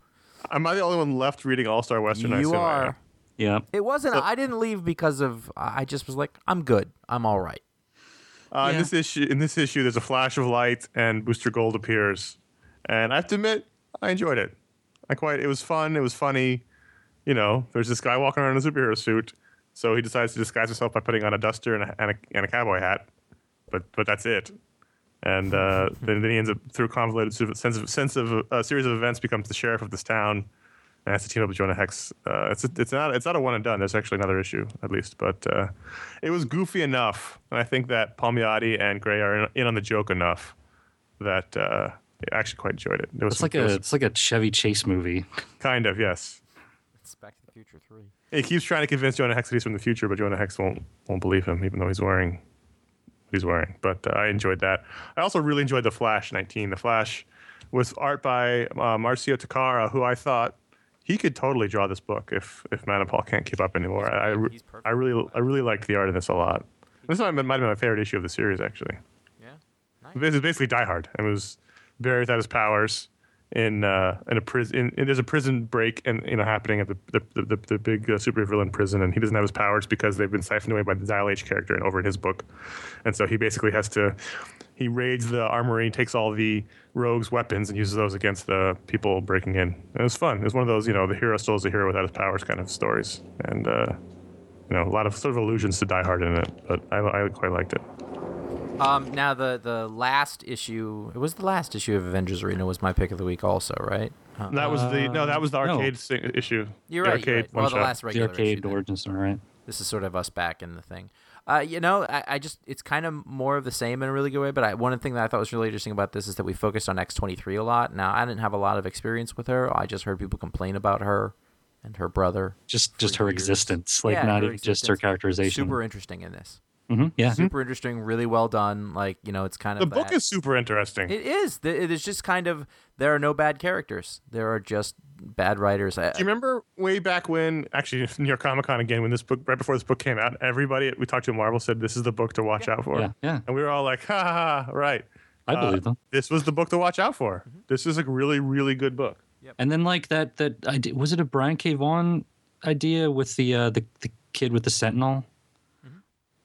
Am I the only one left reading All Star Western? You I am. are. yeah. It wasn't. I didn't leave because of. I just was like, I'm good. I'm all right. Uh, In this issue, in this issue, there's a flash of light, and Booster Gold appears, and I have to admit, I enjoyed it. I quite. It was fun. It was funny. You know, there's this guy walking around in a superhero suit, so he decides to disguise himself by putting on a duster and a, and a, and a cowboy hat, but but that's it. And uh, then, then he ends up through a convoluted sense of sense of a series of events becomes the sheriff of this town, and has to team up with Jonah Hex. Uh, it's it's not it's not a one and done. There's actually another issue at least, but uh, it was goofy enough, and I think that Palmiotti and Gray are in, in on the joke enough that uh, I actually quite enjoyed it. It was It's like it a it's like a Chevy Chase movie. kind of yes. It's Back to the Future three. He keeps trying to convince Jonah Hex that he's from the future, but Jonah Hex won't won't believe him, even though he's wearing what he's wearing. But uh, I enjoyed that. I also really enjoyed the Flash 19. The Flash was art by uh, Marcio Takara, who I thought he could totally draw this book if if Manapul can't keep up anymore. I I, He's. I really I really liked the art in this a lot. This might, might have been my favorite issue of the series, actually. Yeah. It was basically Die Hard. It was Barry without his powers in uh, in a prison. There's a prison break and you know happening at the the, the, the, the big uh, supervillain prison, and he doesn't have his powers because they've been siphoned away by the Dial H character and over in his book, and so he basically has to he raids the armory, takes all the rogues' weapons, and uses those against the people breaking in. And it was fun. It was one of those, you know, the hero still is a hero without his powers kind of stories. And, uh, you know, a lot of sort of allusions to Die Hard in it, but I, I quite liked it. Um, now the the last issue, it was the last issue of Avengers Arena was my pick of the week, also, right? Uh, That was the no, that was the no. arcade sing- issue. you're The right. Arcade You're right. one Well, the shot. last The regular arcade issue origin story, right? This is sort of us back in the thing. Uh, you know, I, I just it's kind of more of the same in a really good way. But I, one thing that I thought was really interesting about this is that we focused on X twenty three a lot. Now I didn't have a lot of experience with her. I just heard people complain about her and her brother. Just just her years. existence, like Yeah, not her even just her characterization. Super interesting in this. Hmm Yeah. Super interesting. Really well done. Like you know, it's kind of The of book that- is super interesting. It is. It is just kind of there are no bad characters. There are just bad writers. I, Do you remember way back when, actually, New York Comic Con again, when this book, right before this book came out, everybody we talked to at Marvel said this is the book to watch out for. Yeah. Yeah. And we were all like, ha ha ha, right. I Uh, believe them. This was the book to watch out for. This is a really, really good book. And then like that that idea was it a Brian K. Vaughan idea with the uh, the the kid with the Sentinel?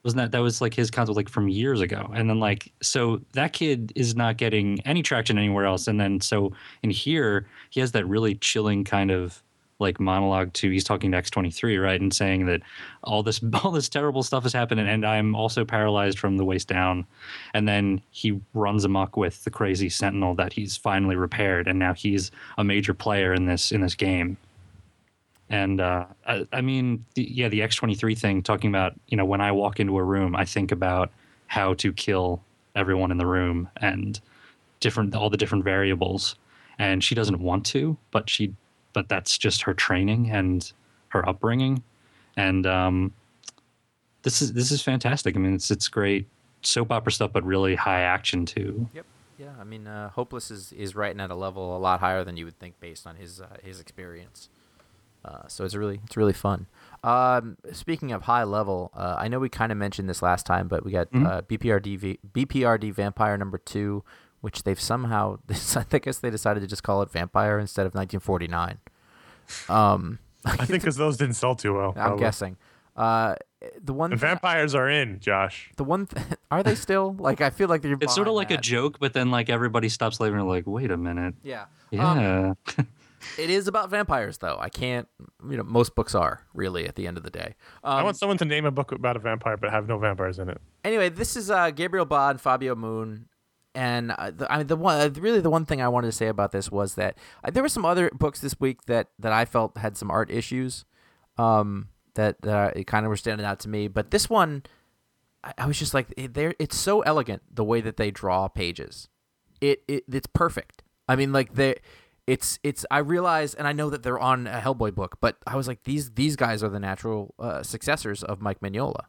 Wasn't that that was like his concept like from years ago? And then like so that kid is not getting any traction anywhere else. And then so in here he has that really chilling kind of like monologue to he's talking to X twenty three right and saying that all this all this terrible stuff is happening and I'm also paralyzed from the waist down. And then he runs amok with the crazy Sentinel that he's finally repaired and now he's a major player in this in this game. And uh, I, I mean, the, yeah, the X twenty three thing, talking about you know when I walk into a room, I think about how to kill everyone in the room and different all the different variables. And she doesn't want to, but she, but that's just her training and her upbringing. And um, this is this is fantastic. I mean, it's it's great soap opera stuff, but really high action too. Yep. Yeah. I mean, uh, Hopeless is, is writing at a level a lot higher than you would think based on his uh, his experience. Uh, so it's really it's really fun. Um, speaking of high level, uh, I know we kind of mentioned this last time, but we got uh, BPRD v- BPRD Vampire number two, which they've somehow I guess they decided to just call it Vampire instead of 1949. Um, I think because those didn't sell too well. I'm probably. guessing. Uh, the one And thing- vampires are in, Josh. the one th- are they still like I feel like they're It's sort of behind like a joke, but then like everybody stops later and like, wait a minute, Yeah. yeah. Um, it is about vampires though. I can't you know most books are really at the end of the day. Um, I want someone to name a book about a vampire, but have no vampires in it. anyway, this is uh, Gabriel Bá, Fabio Moon, and uh, the, I mean the one uh, really the one thing I wanted to say about this was that uh, there were some other books this week that that I felt had some art issues, um, that that kind of were standing out to me. But this one, I, I was just like, it, they're it's so elegant the way that they draw pages. It, it it's perfect. I mean, like they. It's it's I realize and I know that they're on a Hellboy book, but I was like these these guys are the natural uh, successors of Mike Mignola.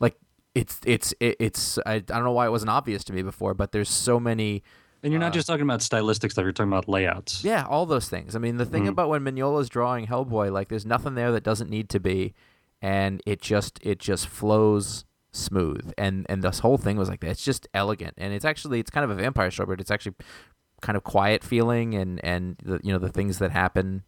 Like it's it's it's I, I don't know why it wasn't obvious to me before but there's so many And you're not just talking about stylistic stuff; you're talking about layouts. yeah all those things. I mean the thing about when mignola's drawing hellboy like there's nothing there that doesn't need to be and it just it just flows smooth. And and this whole thing was like that it's just elegant. And it's actually it's kind of a vampire show but it's actually kind of quiet feeling and and the you know the things that happen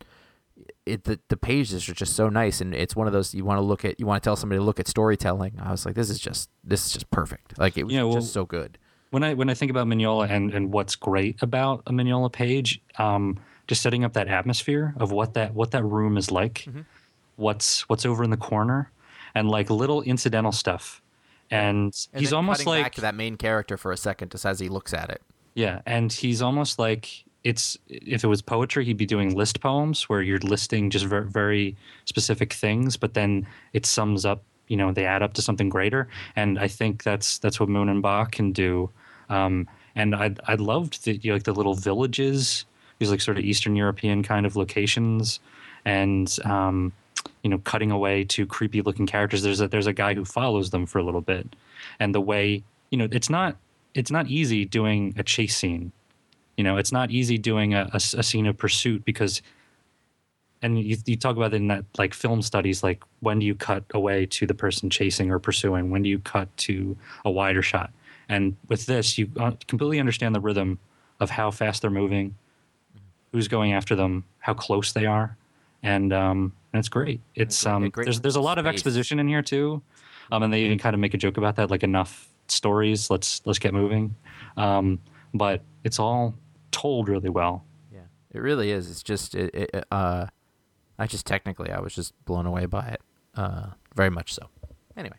it the, the pages are just so nice. And it's one of those you want to look at you want to tell somebody to look at storytelling. I was like this is just this is just perfect. Like it was Yeah, well- just so good. when I when I think about Mignola and and what's great about a Mignola page, um, just setting up that atmosphere of what that what that room is like, Mm-hmm. what's what's over in the corner, and like little incidental stuff. And, And he's almost like back to that main character for a second just as he looks at it yeah, and he's almost like it's if it was poetry, he'd be doing list poems where you're listing just very, very specific things, but then it sums up. You know, they add up to something greater, and I think that's that's what Moon and Bá can do. Um, and I I loved the you know, like the little villages, these like sort of Eastern European kind of locations, and um, you know, cutting away to creepy looking characters. There's a there's a guy who follows them for a little bit, and the way you know it's not it's not easy doing a chase scene. You know, it's not easy doing a scene of pursuit because, and you, you talk about it in that like film studies, like when do you cut away to the person chasing or pursuing? When do you cut to a wider shot? And with this, you uh, completely understand the rhythm of how fast they're moving, who's going after them, how close they are, and um, and it's great. It's um, there's there's a lot of exposition in here too, um, and they even kind of make a joke about that, like enough stories. Let's let's get moving. um, but it's all told really well. Yeah, it really is. It's just it, it, uh, I just technically I was just blown away by it, uh, very much so. Anyway,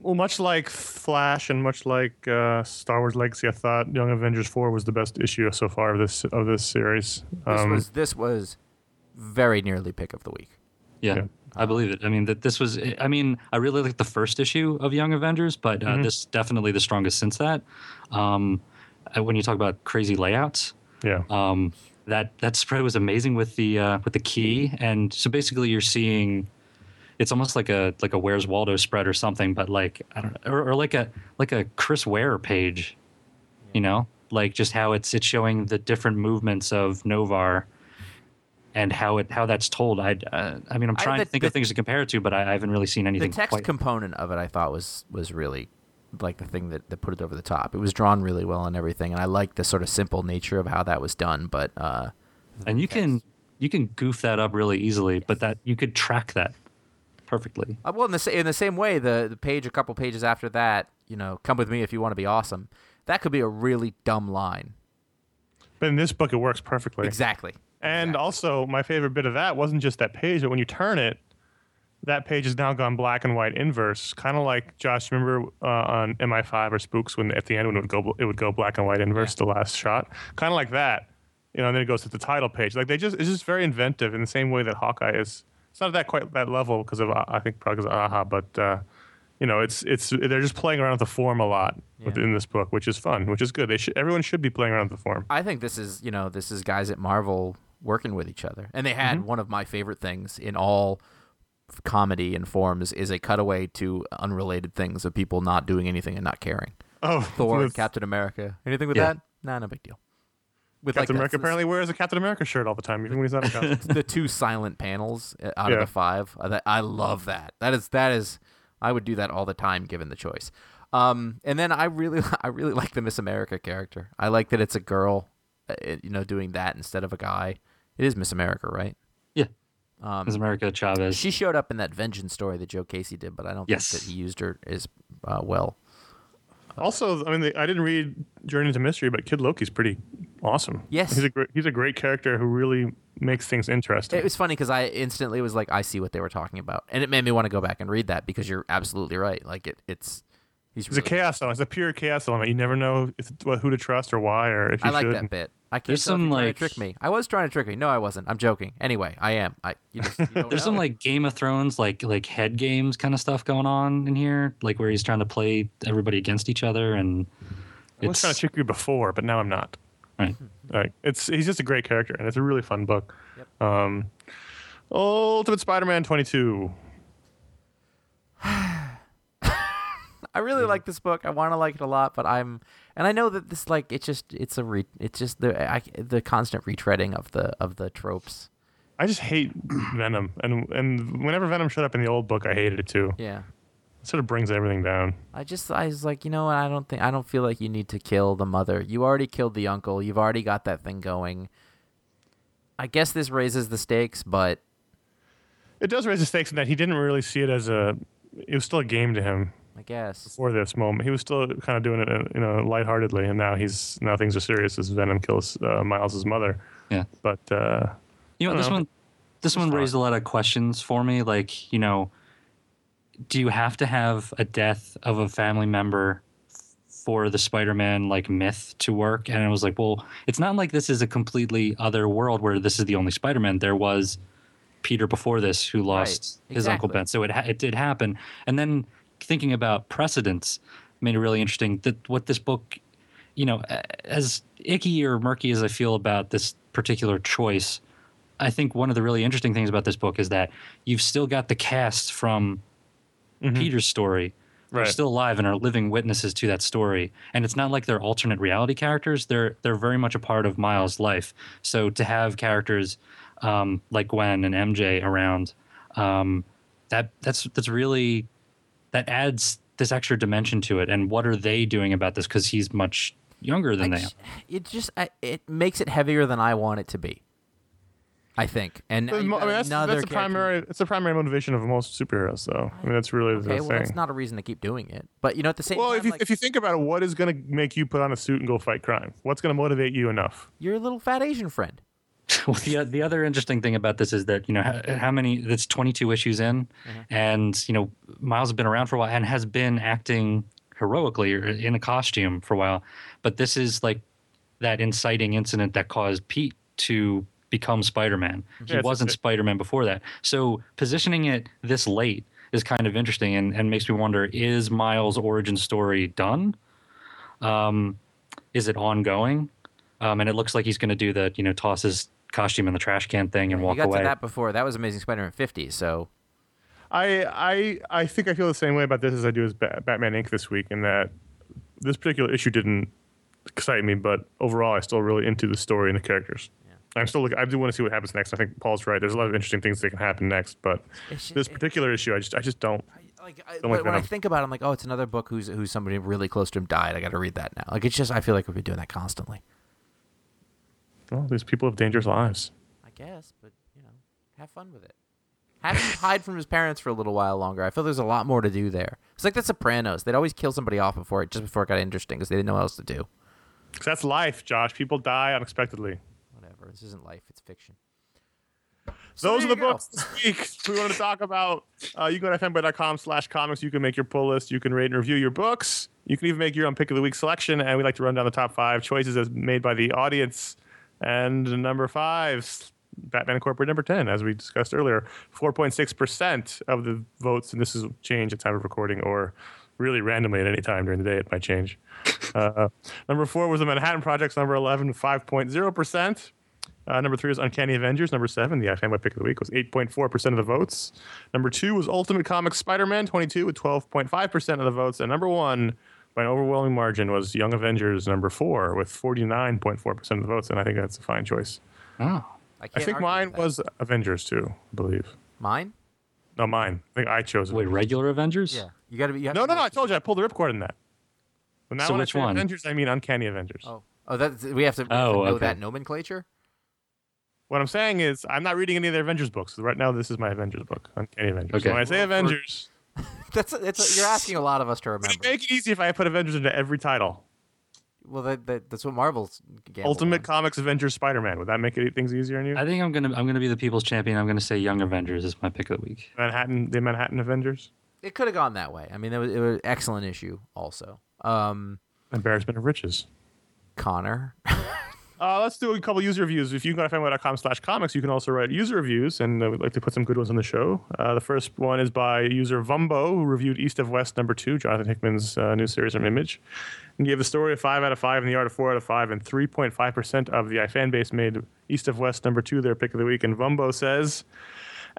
Well, much like Flash and much like uh, Star Wars Legacy, I thought Young Avengers four was the best issue so far of this of this series. this Um, was this was very nearly pick of the week. Yeah, Yeah. I believe it. I mean, that this was. I mean, I really like the first issue of Young Avengers, but uh, this definitely the strongest since that. Um, when you talk about crazy layouts, yeah. um, that that spread was amazing with the uh, with the key, and so basically you're seeing. It's almost like a like a Where's Waldo spread or something, but like I don't know, or, or like a like a Chris Ware page, you know, like just how it's it's showing the different movements of Noh-Varr, and how it how that's told. I uh, I mean I'm I- trying the- to think the- of things to compare it to, but I, I haven't really seen anything. The text quite, component of it I thought was was really like the thing that, that put it over the top. It was drawn really well and everything, and I like the sort of simple nature of how that was done. But uh, and you can you can goof that up really easily, but that you could track that perfectly. Uh, well, in the sa- in the same way, the the page a couple pages after that, you know, come with me if you want to be awesome. That could be a really dumb line. But in this book, it works perfectly. Exactly. And Exactly. also, my favorite bit of that wasn't just that page, but when you turn it, that page has now gone black and white inverse, kind of like Josh. Remember uh, on MI5 or Spooks when at the end when it would go it would go black and white inverse the last shot, kind of like that. You know, and then it goes to the title page. Like they just it's just very inventive in the same way that Hawkeye is. It's not at that quite that level because of I think probably because of Aja, but uh, you know, it's it's they're just playing around with the form a lot within this book, which is fun, which is good. They should everyone should be playing around with the form. I think this is you know this is guys at Marvel working with each other, and they had one of my favorite things in all comedy and forms is a cutaway to unrelated things of people not doing anything and not caring. Oh, Thor, with- Captain America, anything with Yeah. that? Nah, no big deal. With Captain like America apparently wears a Captain America shirt all the time, even when he's not in costume. the two silent panels uh, out of the five. Uh, I love that. That is that is I would do that all the time given the choice. Um, and then I really I really like the Miss America character. I like that it's a girl, uh, you know, doing that instead of a guy. It is Miss America, right? Yeah, Um, as America Chavez. she showed up in that vengeance story that Joe Casey did, but I don't Yes. think that he used her as uh, well. also, I mean, the, I didn't read Journey into Mystery, but Kid Loki's pretty awesome. Yes. he's a great he's a great character who really makes things interesting. It was funny because I instantly was like, I see what they were talking about, and it made me want to go back and read that because you're absolutely right. Like it, it's he's It's a chaos element. It's a pure chaos element. You never know if, what, who to trust or why, or if you I like should. that bit. I can't There's some, you're like- to trick me. I was trying to trick me. No, I wasn't. I'm joking. Anyway, I am. I you just, you don't There's know. some like Game of Thrones, like like head games kind of stuff going on in here, like where he's trying to play everybody against each other, and I was trying to trick you before, but now I'm not. right. Like it's he's just a great character, and it's a really fun book. Um, Ultimate Spider-Man 22. I really mm-hmm. like this book. I want to like it a lot, but I'm and I know that this like it's just it's a re, it's just the I, the constant retreading of the of the tropes. I just hate Venom, and and whenever Venom showed up in the old book, I hated it too. Yeah. It sort of brings everything down. I just I was like, you know what? I don't think I don't feel like you need to kill the mother. You already killed the uncle. You've already got that thing going. I guess this raises the stakes, but It does raise the stakes in that he didn't really see it as a. It was still a game to him I guess for this moment. He was still kind of doing it, uh, you know, lightheartedly, and now he's now things are serious as Venom kills uh, Miles's mother. Yeah. But uh, You know, this know. one this one raised a lot of questions for me. Like, you know, do you have to have a death of a family member for the Spider-Man like myth to work? And I was like, well, it's not like this is a completely other world where this is the only Spider-Man. There was Peter before this who lost his uncle. Ben, so it ha- it did happen. And then thinking about precedents made it really interesting that what this book you know, as icky or murky as I feel about this particular choice, I think one of the really interesting things about this book is that you've still got the cast from Peter's story. They're Right. still alive and are living witnesses to that story. And it's not like they're alternate reality characters. They're they're very much a part of Miles' life. So to have characters um, like Gwen and MJ around, um, that that's that's really that adds this extra dimension to it. And what are they doing about this? Because he's much younger than I they are. it just I, it makes it heavier than I want it to be. I think. And I mean, that's, that's the character- primary. It's the primary motivation of most superheroes, though. I mean, that's really Okay, the well, thing. that's not a reason to keep doing it. But you know, at the same well, time, if you like, if you think about it, what is going to make you put on a suit and go fight crime? What's going to motivate you enough? your little fat Asian friend. Well, the the other interesting thing about this is that you know how, how many that's 22 issues in, and you know Miles has been around for a while and has been acting heroically or in a costume for a while, but this is like that inciting incident that caused Pete to become Spider-Man. He Yeah, it's- wasn't Spider-Man before that, so positioning it this late is kind of interesting and, and makes me wonder: Is Miles' origin story done? Um, is it ongoing? Um, and it looks like he's going to do the you know toss his costume in the trash can thing and you walk got away. to that before. That was Amazing Spider-Man 50. So I I I think I feel the same way about this as I do as Ba- Batman Inc. this week, in that this particular issue didn't excite me, but overall, I still really into the story and the characters. I'm still look, I do want to see what happens next. I think Paul's right. There's a lot of interesting things that can happen next, but It's ju- this it- particular issue, I just I just don't. like, I, Don't like but when I think about it, I'm like, oh, it's another book who's who's somebody really close to him died. I got to read that now. Like it's just I feel like we've been doing that constantly. Well, these people have dangerous lives. I guess, but you know, have fun with it. Have him hide from his parents for a little while longer. I feel there's a lot more to do there. It's like The Sopranos. They'd always kill somebody off before it, just before it got interesting, because they didn't know what else to do. 'Cause that's life, Josh. People die unexpectedly. Whatever. This isn't life. It's fiction. So Those are the go. books this week we want to talk about. Uh, you go to ifanboy.com slash comics. You can make your pull list. You can rate and review your books. You can even make your own pick of the week selection. And we like to run down the top five choices as made by the audience. And number five, Batman Incorporated number 10, as we discussed earlier. 4.6% of the votes, and this is change at time of recording or really randomly at any time during the day, it might change. Uh, number four was the Manhattan Project's number 11, 5.0%. Uh, number three was Uncanny Avengers. Number seven, the iFanboy pick of the week, was 8.4% of the votes. Number two was Ultimate Comics Spider Man 22 with 12.5% of the votes. And number one, by an overwhelming margin, was Young Avengers number four with 49.4% of the votes. And I think that's a fine choice. Oh, I can't think argue mine with that. was Avengers too, I believe. mine. No, mine. I think I chose wait, Avengers. regular Avengers? Yeah, you got to be. You No, to no, no. I told you I pulled the ripcord in that. But now So when which I say one? Avengers, I mean Uncanny Avengers. Oh, oh, that we have to, we have to Oh, know okay. that nomenclature. What I'm saying is, I'm not reading any of the Avengers books. Right now, this is my Avengers book, Uncanny Avengers. Okay. When I say Well, for- Avengers, That's that's you're asking a lot of us to remember. it make it easy if I put Avengers into every title? Well, that, that, that's what Marvel's Ultimate on. Comics Avengers Spider Man. Would that make it things easier on you? I think I'm gonna I'm gonna be the people's champion. I'm gonna say Young Avengers is my pick of the week. Manhattan, the Manhattan Avengers. It could have gone that way. I mean, it was, it was an excellent issue. Also, um, Embarrassment of riches. Connor. Uh, let's do a couple user reviews. If you go to fanboy.com slash comics, you can also write user reviews, and uh, we'd like to put some good ones on the show. Uh, the first one is by user Vumbo, who reviewed East of West number two, Jonathan Hickman's uh, new series from Image, and gave the story a 5 out of 5 and the art a 4 out of 5, and 3.5% of the iFan base made East of West number two their pick of the week. And Vumbo says,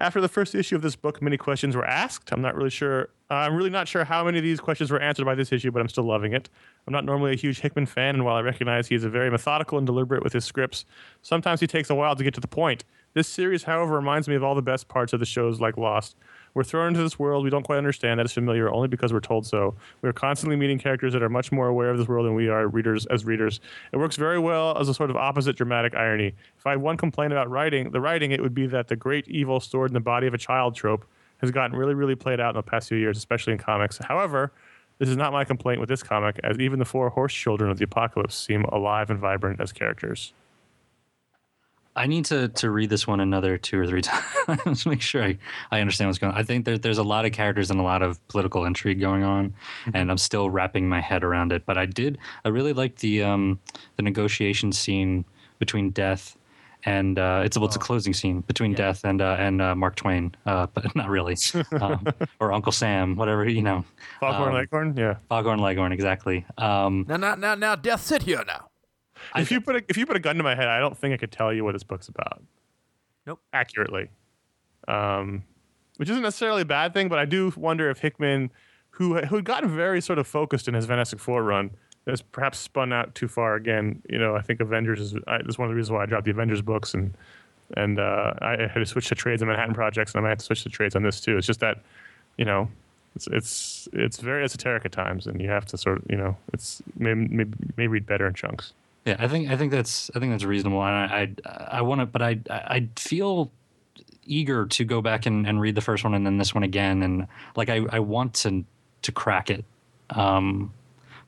after the first issue of this book, many questions were asked. I'm not really sure. Uh, I'm really not sure how many of these questions were answered by this issue, but I'm still loving it. I'm not normally a huge Hickman fan, and while I recognize he is a very methodical and deliberate with his scripts, sometimes he takes a while to get to the point. This series, however, reminds me of all the best parts of the shows like Lost. We're thrown into this world we don't quite understand that is familiar only because we're told so. We are constantly meeting characters that are much more aware of this world than we are readers as readers. It works very well as a sort of opposite dramatic irony. If I had one complaint about writing, the writing, it would be that the great evil stored in the body of a child trope has gotten really, really played out in the past few years, especially in comics. However, this is not my complaint with this comic, as even the four horse children of the apocalypse seem alive and vibrant as characters. I need to to read this one another two or three times to make sure I, I understand what's going on. I think there, there's a lot of characters and a lot of political intrigue going on, and I'm still wrapping my head around it. But I did I really liked the um, the negotiation scene between Death and uh, it's well, it's a closing scene between Death and uh, and uh, Mark Twain, uh, but not really, um, or Uncle Sam, whatever you know, Foghorn Um, Leghorn, yeah. Foghorn Leghorn, exactly. Um, Now, now, now, now, Death, sit here now. If you put a, if you put a gun to my head, I don't think I could tell you what this book's about. Nope. Accurately, um, which isn't necessarily a bad thing, but I do wonder if Hickman, who who had gotten very sort of focused in his Fantastic Four run, has perhaps spun out too far again. You know, I think Avengers is I, that's one of the reasons why I dropped the Avengers books and and uh, I had to switch to trades on Manhattan Projects, and I might have to switch to trades on this too. It's just that, you know, it's it's it's very esoteric at times, and you have to sort of you know it's maybe maybe, maybe read better in chunks. Yeah, I think I think that's I think that's reasonable, and I I, I want to, but I I feel eager to go back and, and read the first one and then this one again, and like I, I want to to crack it, um,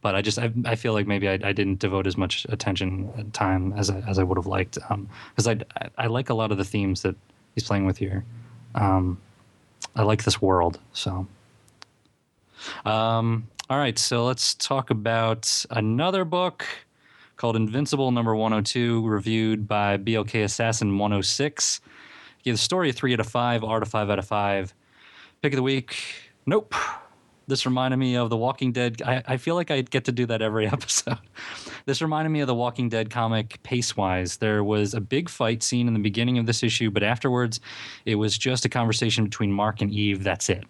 but I just I, I feel like maybe I, I didn't devote as much attention and time as I, as I would have liked, because um, I, I like a lot of the themes that he's playing with here. Um, I like this world, so. Um, all right, so let's talk about another book called Invincible number 102, reviewed by BLK Assassin 106. Give the story a 3 out of 5, art a 5 out of 5. Pick of the week, nope. This reminded me of The Walking Dead. I, I feel like I get to do that every episode. this reminded me of the Walking Dead comic pace wise. There was a big fight scene in the beginning of this issue, but afterwards, it was just a conversation between Mark and Eve. That's it.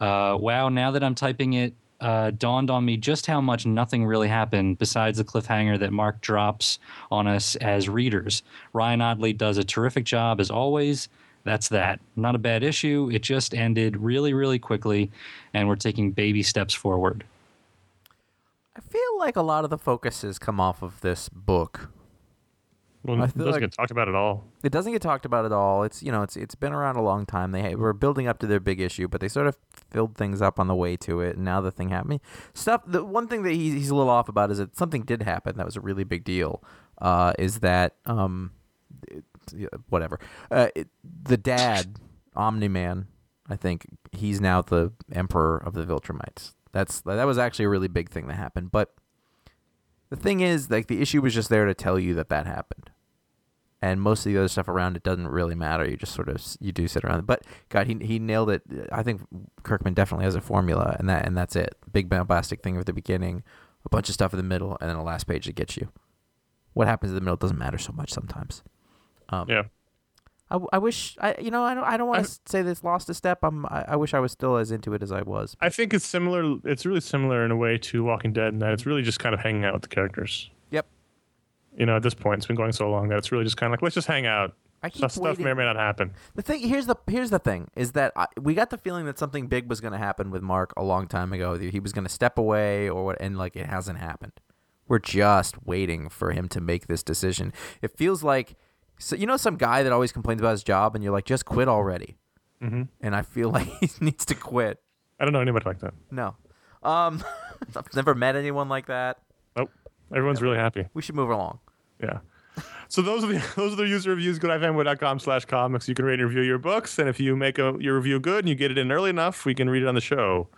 Uh, wow, now that I'm typing it, uh, dawned on me just how much nothing really happened besides the cliffhanger that Mark drops on us as readers. Ryan Ottley does a terrific job as always. That's that. Not a bad issue. It just ended really, really quickly, and we're taking baby steps forward. I feel like a lot of the focus has come off of this book well, it doesn't like get talked about at all. It doesn't get talked about at all. It's you know it's it's been around a long time. They were building up to their big issue, but they sort of filled things up on the way to it. And now the thing happened. Stuff. The one thing that he's he's a little off about is that something did happen. That was a really big deal. Uh, is that um, it, whatever. Uh, it, the dad, Omni Man, I think he's now the emperor of the Viltrumites. That's that was actually a really big thing that happened. But the thing is, like the issue was just there to tell you that that happened and most of the other stuff around it doesn't really matter. You just sort of you do sit around. But God, he he nailed it. I think Kirkman definitely has a formula, and that and that's it. Big bombastic thing at the beginning, a bunch of stuff in the middle, and then a last page that gets you. What happens in the middle doesn't matter so much sometimes. Um, yeah. I, I wish I you know I don't I don't want to say this lost a step. I'm I, I wish I was still as into it as I was. I think it's similar. It's really similar in a way to Walking Dead in that it's really just kind of hanging out with the characters you know, at this point, it's been going so long that it's really just kind of like, let's just hang out. I keep stuff, stuff may or may not happen. The thing here's the here's the thing is that I, we got the feeling that something big was going to happen with Mark a long time ago. He was going to step away or what, and like it hasn't happened. We're just waiting for him to make this decision. It feels like, so you know, some guy that always complains about his job, and you're like, just quit already. Mm-hmm. And I feel like he needs to quit. I don't know anybody like that. No, um, I've never met anyone like that. Everyone's really happy. We should move along. Yeah. So those are the those are the user reviews. Go to fanboy.com slash comics. You can rate and review your books, and if you make a, your review good and you get it in early enough, we can read it on the show.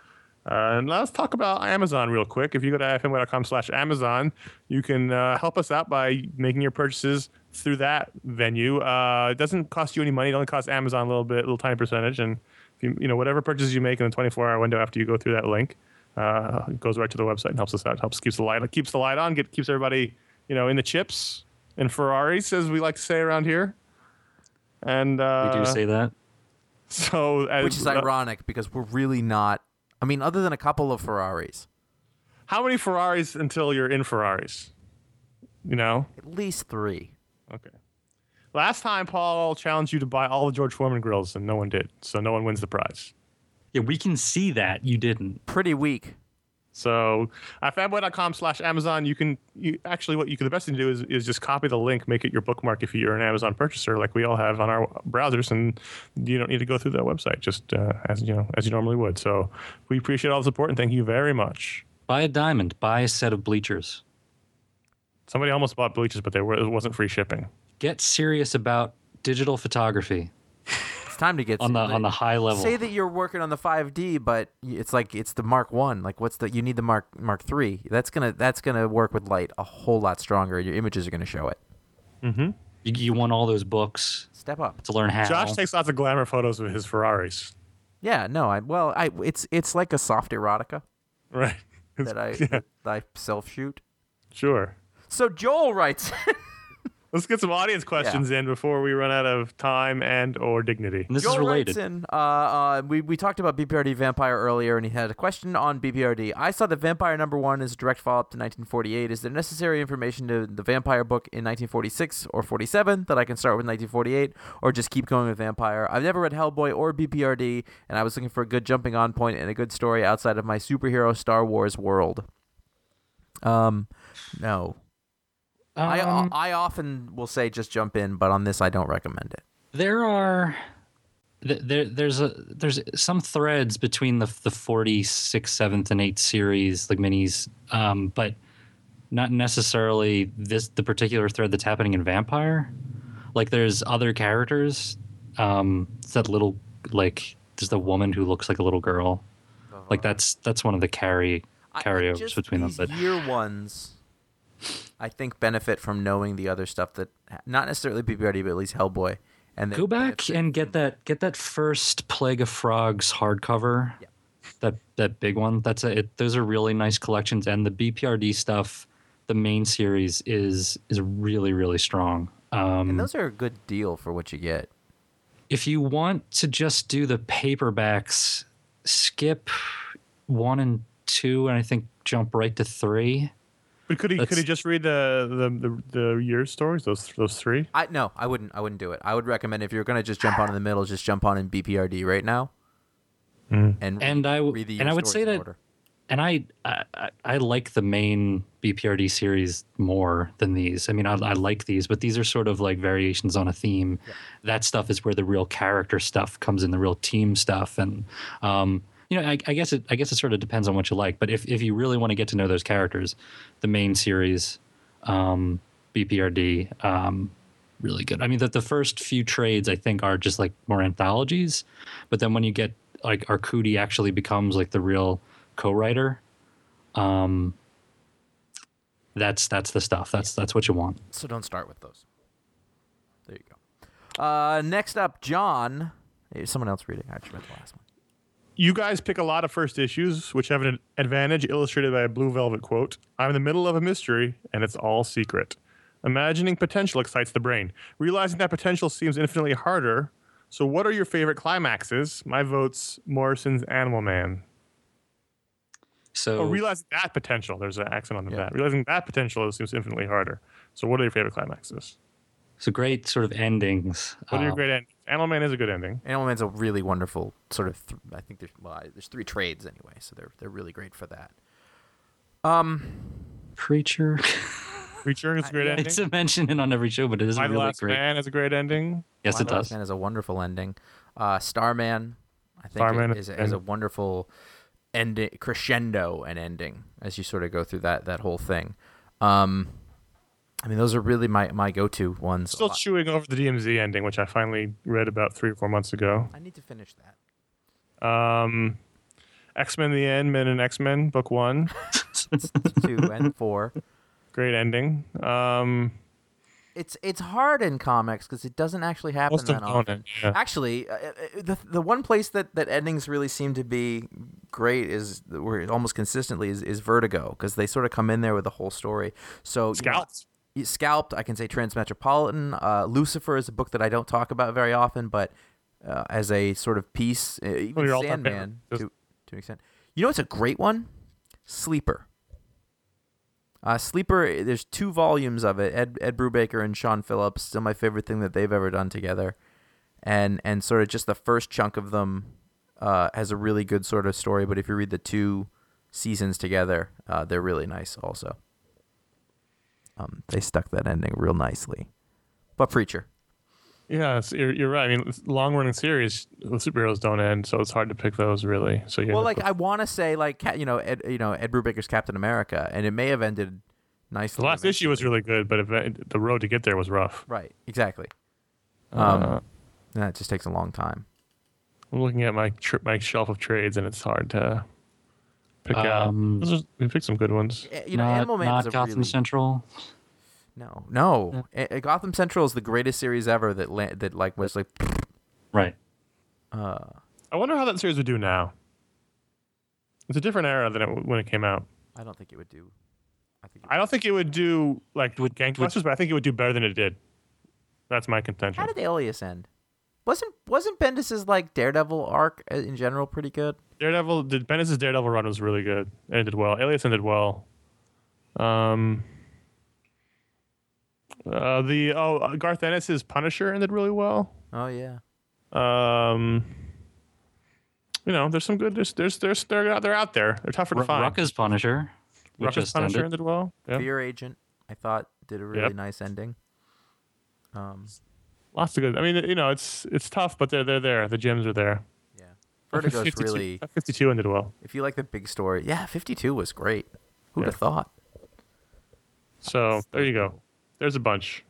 Uh, and let's talk about Amazon real quick. If you go to fanboy.com slash Amazon, you can uh, help us out by making your purchases through that venue. Uh, it doesn't cost you any money. It only costs Amazon a little bit, a little tiny percentage. And if you, you know whatever purchases you make in the 24 hour window after you go through that link, uh, goes right to the website and helps us out. Helps keeps the light keeps the light on. Get, keeps everybody you know, in the chips and Ferraris, as we like to say around here. And uh, we do say that. So, as, which is uh, ironic because we're really not. I mean, other than a couple of Ferraris. How many Ferraris until you're in Ferraris? You know, at least three. Okay. Last time, Paul challenged you to buy all the George Foreman grills, and no one did. So no one wins the prize. Yeah, we can see that you didn't. Pretty weak. So at fanboy.com slash Amazon, you can you, actually what you can the best thing to do is, is just copy the link, make it your bookmark if you're an Amazon purchaser, like we all have on our browsers, and you don't need to go through that website just uh, as you know as you normally would. So we appreciate all the support and thank you very much. Buy a diamond. Buy a set of bleachers. Somebody almost bought bleachers, but they were, it wasn't free shipping. Get serious about digital photography time to get on the on the high level. Say that you're working on the 5D, but it's like it's the Mark One. Like, what's the you need the Mark Mark Three? That's gonna that's gonna work with light a whole lot stronger. Your images are gonna show it. Mm-hmm. You, you want all those books. Step up to learn how. Josh takes lots of glamour photos of his Ferraris. Yeah, no, I well, I it's it's like a soft erotica, right? that I yeah. that I self shoot. Sure. So Joel writes. Let's get some audience questions yeah. in before we run out of time and or dignity. And this Joel is related. In, uh, uh, we, we talked about BPRD Vampire earlier, and he had a question on BPRD. I saw that Vampire number one is a direct follow up to 1948. Is there necessary information to the Vampire book in 1946 or 47 that I can start with 1948, or just keep going with Vampire? I've never read Hellboy or BPRD, and I was looking for a good jumping on point and a good story outside of my superhero Star Wars world. Um, no. I Um, I often will say just jump in, but on this I don't recommend it. there are there there's a there's some threads between the the 46th 7th and 8th series like minis um but not necessarily this the particular thread that's happening in vampire. Like there's other characters um it's that little like there's the woman who looks like a little girl. Like that's that's one of the carry I- I carryovers between them but year ones, I think benefit from knowing the other stuff that not necessarily BPRD, but at least Hellboy. And Go back and get that get that first Plague of Frogs hardcover. Yeah. That that big one. That's a it, those are really nice collections and the BPRD stuff, the main series is is really really strong. Um And those are a good deal for what you get. if you want to just do the paperbacks, skip 1 and 2 and I think jump right to 3. But could he could he just read the the the, the year stories? Those those three. I no, I wouldn't. I wouldn't do it. I would recommend if you're gonna just jump on in the middle, just jump on in BPRD right now. And And I w- read the and year I would say that order. and I, I I- I like the main BPRD series more than these. I mean, I, I like these, but these are sort of like variations on a theme. That stuff is where the real character stuff comes in, the real team stuff, and um, you know, I, I guess it I guess it sort of depends on what you like. But if if you really want to get to know those characters, the main series, um, BPRD, um, really good. I mean, that the first few trades I think are just like more anthologies, but then when you get like Arcudi actually becomes like the real co-writer, um, that's that's the stuff. That's that's what you want. So don't start with those. There you go. Uh, next up, John. Someone else reading. I actually read the last one. You guys pick a lot of first issues, which have an advantage illustrated by a blue velvet quote. I'm in the middle of a mystery, and it's all secret. Imagining potential excites the brain. Realizing that potential seems infinitely harder. So, what are your favorite climaxes? My vote's Morrison's Animal Man. So Oh, realizing that potential. There's an accent on the Yeah. that. Realizing that potential seems infinitely harder. So, what are your favorite climaxes? So great sort of endings. What are your Um, great endings? Animal Man is a good ending. Animal Man's a really wonderful sort of. Th- I think there's well, there's three trades anyway, so they're they're really great for that. Um, Preacher. Creature is a great yeah, ending. it's a mention in on every show, but it isn't My really Last great. Man is a great ending. Yes, My it Last does. Man is a wonderful ending. Uh, Starman, I think, Starman is, is is a wonderful ending, crescendo and ending as you sort of go through that that whole thing. Um, I mean, those are really my my go to ones. Still chewing over the DMZ ending, which I finally read about three or four months ago. I need to finish that. Um, X Men: The End, Men and X Men, Book One, Two and four. great ending. Um, It's it's hard in comics because it doesn't actually happen most that of often. Yeah. Actually, uh, uh, the the one place that, that endings really seem to be great is where almost consistently is, is Vertigo because they sort of come in there with the whole story. So know, Scalped. I can say Transmetropolitan. Uh, Lucifer is a book that I don't talk about very often, but uh, as a sort of piece, uh, even Sandman to, to an extent. You know, it's a great one. Sleeper. Uh, Sleeper. There's two volumes of it. Ed Ed Brubaker and Sean Phillips. Still my favorite thing that they've ever done together, and and sort of just the first chunk of them uh, has a really good sort of story. But if you read the two seasons together, uh, they're really nice also. Um, they stuck that ending real nicely. But Preacher. Yeah, you're, you're right. I mean, long running series, the superheroes don't end, so it's hard to pick those really. So you Well, like I want to say, like you know, Ed, you know, Ed Brubaker's Captain America, and it may have ended nicely. the last issue was really good, but the road to get there was rough. right, exactly. Um, Uh, that just takes a long time. I'm looking at my tr- my shelf of trades, and it's hard to pick. Um, Those are- we picked some good ones. Eh, You know, not, Animal Man not is a Gotham really Central. no, no. Eh, eh, Gotham Central is the greatest series ever. That la- that like was like, Right. uh, I wonder how that series would do now. It's a different era than it, when it came out. I don't think it would do. I think. I don't think it would do like Would- gangbusters, but I think it would do better than it did. That's my contention. How did Alias end? Wasn't wasn't Bendis's like Daredevil arc uh, in general pretty good? Daredevil did Bendis' Daredevil run was really good. It ended well. Alias ended well. Um. Uh, the oh uh, Garth Ennis's Punisher ended really well. Oh yeah. Um. You know, there's some good. There's there's there's they're out they're out there. They're tougher to R- find. Rucka's Punisher. which Rucka's just Punisher ended. ended well. Yeah. Fear Agent. I thought did a really Yep. nice ending. Um, Lots of good. I mean, you know, it's it's tough, but they're they're there. The gems are there. yeah, Vertigo's 52 really. 52 ended well. If you like the big story, yeah, 52 was great. Who'd Yeah. have thought? So there you go. There's a bunch.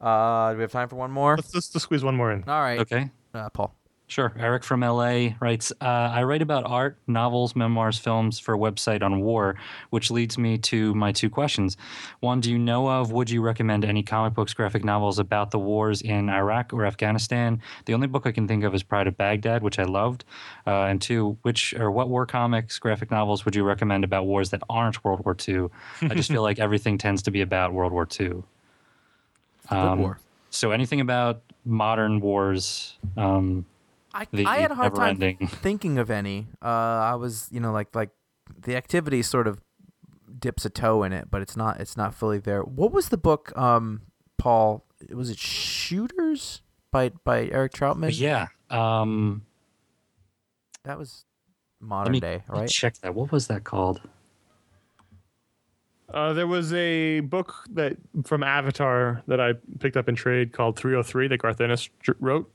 Uh, do we have time for one more? Let's just, just squeeze one more in. All right, Okay. uh, Paul. Sure. Eric from LA writes uh, I write about art, novels, memoirs, films for a website on war, which leads me to my two questions. One, do you know of, would you recommend any comic books, graphic novels about the wars in Iraq or Afghanistan? The only book I can think of is Pride of Baghdad, which I loved. Uh, and two, which or what war comics, graphic novels would you recommend about wars that aren't World War II? I just feel like everything tends to be about World War II. Um, war. So anything about modern wars, um, I, the I had a hard time never-ending- thinking of any. Uh, I was, you know, like like the activity sort of dips a toe in it, but it's not it's not fully there. What was the book, um, Paul? Was it Shooters by by Eric Trautmann? Yeah. Um, that was let modern me, day, let me right? check that. What was that called? Uh, there was a book that from Avatar that I picked up in trade called 303 that Garth Ennis wrote,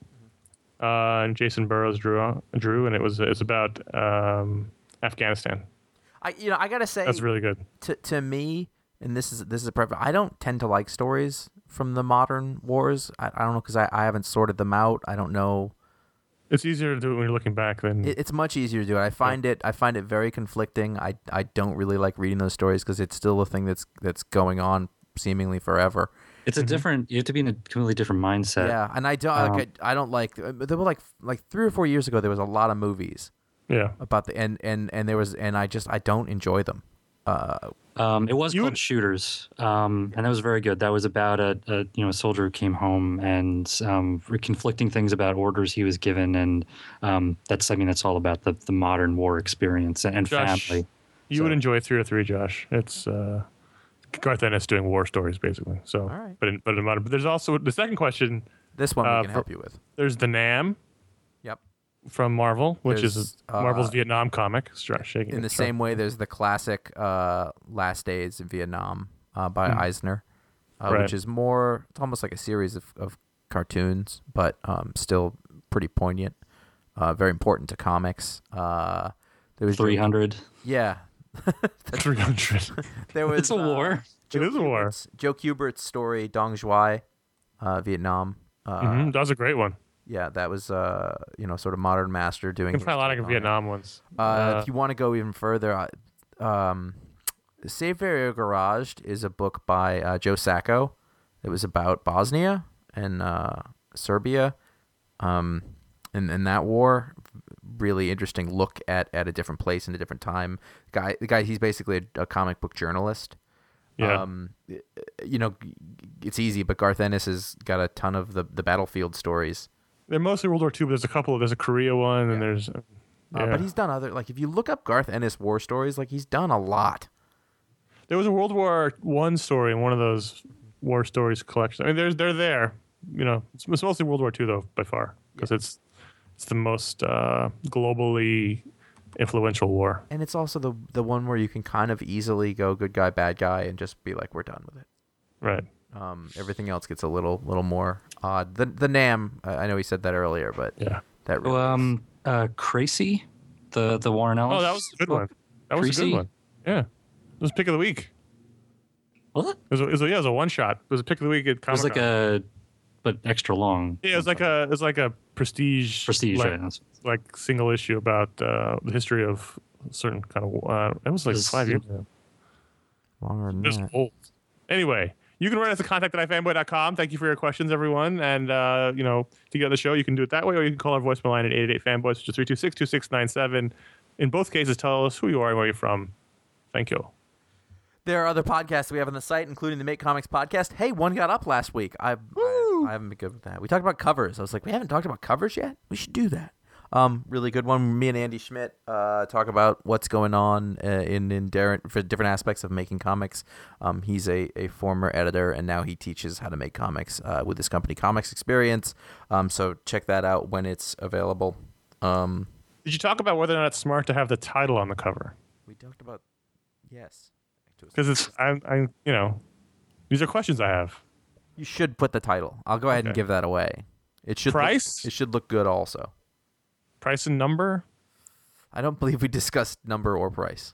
uh, and Jacen Burrows drew drew, and it was it's about um, Afghanistan. I you know I gotta say That's really good. to to me, and this is this is a prep. I don't tend to like stories from the modern wars. I, I don't know because I, I haven't sorted them out. I don't know. It's easier to do it when you're looking back than It, it's much easier to do it. I find it I find it very conflicting. I I don't really like reading those stories because it's still a thing that's that's going on seemingly forever. It's a different. You have to be in a completely different mindset. Yeah, and I don't like I, I don't like. There were like like three or four years ago there was a lot of movies yeah. about the and and and there was and I just I don't enjoy them. Uh, Um, it was You called would- Shooters, um, and that was very good. That was about a, a you know a soldier who came home and um, conflicting things about orders he was given, and um, that's I mean that's all about the, the modern war experience and, and Josh, family. You So- would enjoy three or three, Josh. It's uh, Garth Ennis doing war stories basically. So, All right. but in, but in modern. But there's also the second question. this one we Uh, can for- help you with. There's the Nam Yep. from Marvel, which There's, is Marvel's uh, Vietnam comic. Stra- shaking In the stra- same way, there's the classic uh, "Last Days in Vietnam" uh, by Eisner, uh. Right. which is more. It's almost like a series of, of cartoons, but um, still pretty poignant. Uh, very important to comics. Uh, there was Joe- Three hundred. Yeah, 300. there was. It's a uh, war. Joe It is a war. Joe Kubert's story, Dong Xoai, uh, Vietnam. Uh, Mhm, That was a great one. Yeah, that was uh, you know sort of modern master doing. You can find a lot of take on it. Vietnam ones. Uh, Uh, if you want to go even further, uh, um, Safe Area Gorazde is a book by uh, Joe Sacco. It was about Bosnia and uh, Serbia, um, and, and that war. Really interesting look at, at a different place and a different time. Guy, the guy, he's basically a, a comic book journalist. Yeah. Um, you know, it's easy, but Garth Ennis has got a ton of the, the battlefield stories. They're mostly World War II, but there's a couple. There's a Korea one, and there's. Uh, Uh, but he's done other like if you look up Garth Ennis war stories, like he's done a lot. There was a World War One story in one of those war stories collections. I mean, there's they're there. You know, it's, it's mostly World War Two though by far because it's it's the most uh, globally influential war. And it's also the the one where you can kind of easily go good guy, bad guy, and just be like, we're done with it. Right. Um, everything else gets a little little more odd. The the Nam, I I know he said that earlier, but Yeah. that really Um, uh, Crécy, the the Warren Ellis. Oh, that was a good book. one. That was a good one. Yeah. It was pick of the week. What? It was, a, it was a, yeah, it was a one shot. It was a pick of the week at It was like a, but extra long. yeah, it was like a it was like a prestige prestige. like, right, like single issue about uh, the history of a certain kind of uh, it was like This- five years ago. longer than Just that. old. Anyway, you can write us at contact at ifanboy.com. Thank you for your questions, everyone. And, uh, you know, to get on the show, you can do it that way, or you can call our voicemail line at 888-FANBOYS, which is 326-2697. In both cases, tell us who you are and where you're from. Thank you. There are other podcasts we have on the site, including the Make Comics podcast. Hey, one got up last week. I, I, I haven't been good with that. We talked about covers. I was like, we haven't talked about covers yet. We should do that. Um, really good one. Me and Andy Schmidt uh, talk about what's going on uh, in in different for different aspects of making comics. Um, he's a, a former editor, and now he teaches how to make comics uh, with his company Comics Experience. Um, so check that out when it's available. Um, Did you talk about whether or not it's smart to have the title on the cover? we talked about yes. because it's I'm I'm you know these are questions I have. You should put the title. I'll go ahead and give that away. It should look- Price? it should look good also. Price and number. I don't believe we discussed number or price.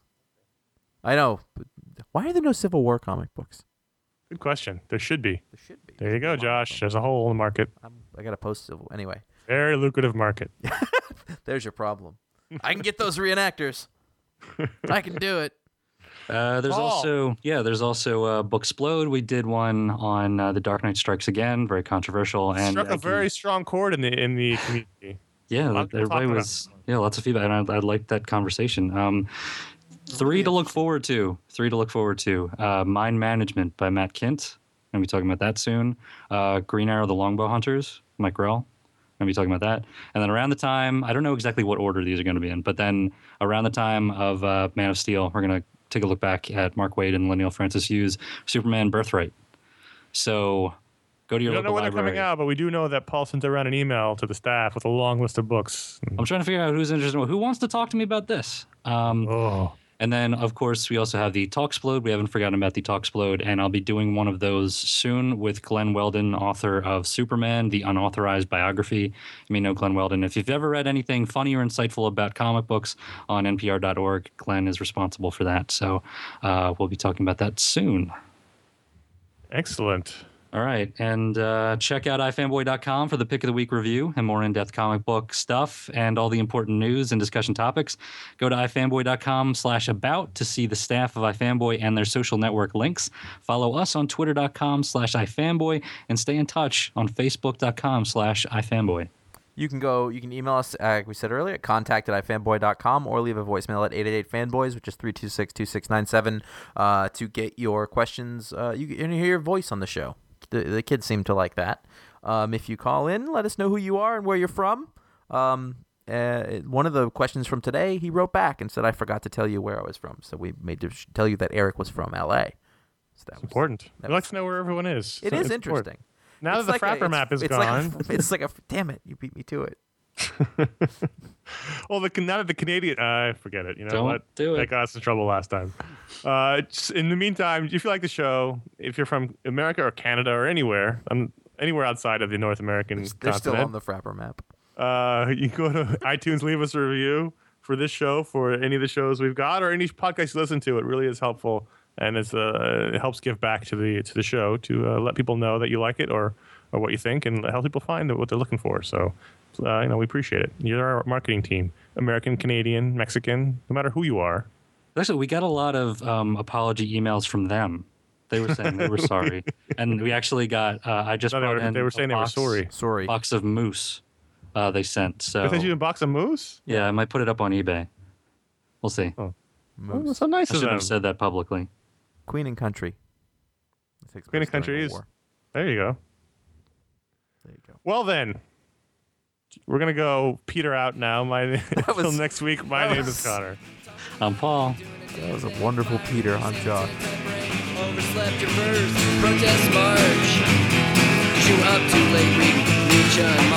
I know. Why are there no Civil War comic books? Good question. There should be. There should be. There you go, There's a lot of Josh. There's a hole in the market. I'm, I got to post Civil. Anyway, Very lucrative market. there's your problem. I can get those reenactors. I can do it. Uh, there's Paul. also yeah, there's also uh, Booksplode. We did one on uh, the Dark Knight Strikes Again, very controversial and Struck a again- very strong chord in the in the community. yeah. Everybody talking about was yeah, lots of feedback, and I, I liked that conversation. Um, three to look forward to. Three to look forward to. Uh, Mind Management by Matt Kindt. Gonna be talking about that soon. Uh, Green Arrow: The Longbow Hunters, Mike Grell. Gonna be talking about that. And then around the time, I don't know exactly what order these are going to be in, but then around the time of uh, Man of Steel, we're gonna take a look back at Mark Waid and Leinil Francis Yu's Superman Birthright. So go to your. We don't know when they're coming out, but we do know that Paul sent around an email to the staff with a long list of books. I'm trying to figure out who's interested. Who wants to talk to me about this? Um, Oh, And then, of course, we also have the Talksplode. We haven't forgotten about the Talksplode, and I'll be doing one of those soon with Glen Weldon, author of Superman, the unauthorized biography. You may know Glen Weldon. If you've ever read anything funny or insightful about comic books on npr.org, Glen is responsible for that. So uh, we'll be talking about that soon. excellent. All right. And uh, check out ifanboy.com for the pick of the week review and more in depth comic book stuff and all the important news and discussion topics. Go to ifanboy.com slash about to see the staff of ifanboy and their social network links. Follow us on twitter.com slash ifanboy and stay in touch on facebook.com slash ifanboy. You can go, you can email us, uh, like we said earlier, at contact at ifanboy.com or leave a voicemail at 888-FANBOYS, which is 326-2697, uh, to get your questions, uh, you can hear your voice on the show. The, the kids seem to like that. Um, if you call in, let us know who you are and where you're from. Um, uh, one of the questions from today, he wrote back and said, I forgot to tell you where I was from. So we made to sh- tell you that Eric was from L.A. So that was Important. that We like to know where everyone is. It So is it's interesting. important. Now It's that the like Frapper it's- map is it's gone, Like a, it's like a damn it, you beat me to it. well, the now that the Canadian, uh, forget it. You know Don't what? do it. That got us in trouble last time. Uh, just in the meantime, if you like the show, if you're from America or Canada or anywhere, um, anywhere outside of the North American They're still on the Frapper map. uh, you can go to iTunes, leave us a review for this show, for any of the shows we've got, or any podcast you listen to. It really is helpful, and it's uh, it helps give back to the to the show to uh, let people know that you like it or or what you think, and help people find what they're looking for. So, uh, you know, we appreciate it. You're our marketing team, American, Canadian, Mexican, no matter who you are. Actually, we got a lot of um, apology emails from them. They were saying they were sorry. And we actually got, uh, I just No, they were, in they were a saying they were sorry. Sorry. box of moose uh, they sent. So They sent you a box of moose. yeah, I might put it up on eBay. We'll see. Oh, Moose. that's so nice I of should them. have said that publicly. Queen and Country. Queen and Country is- war. There you go. There you go. Well then, we're gonna go peter out now. My until was- next week. My that name is was- Connor. I'm Paul. That was a wonderful Peter. I'm Josh. Overslept your first protest march. Cause you up too late reading Nietzsche and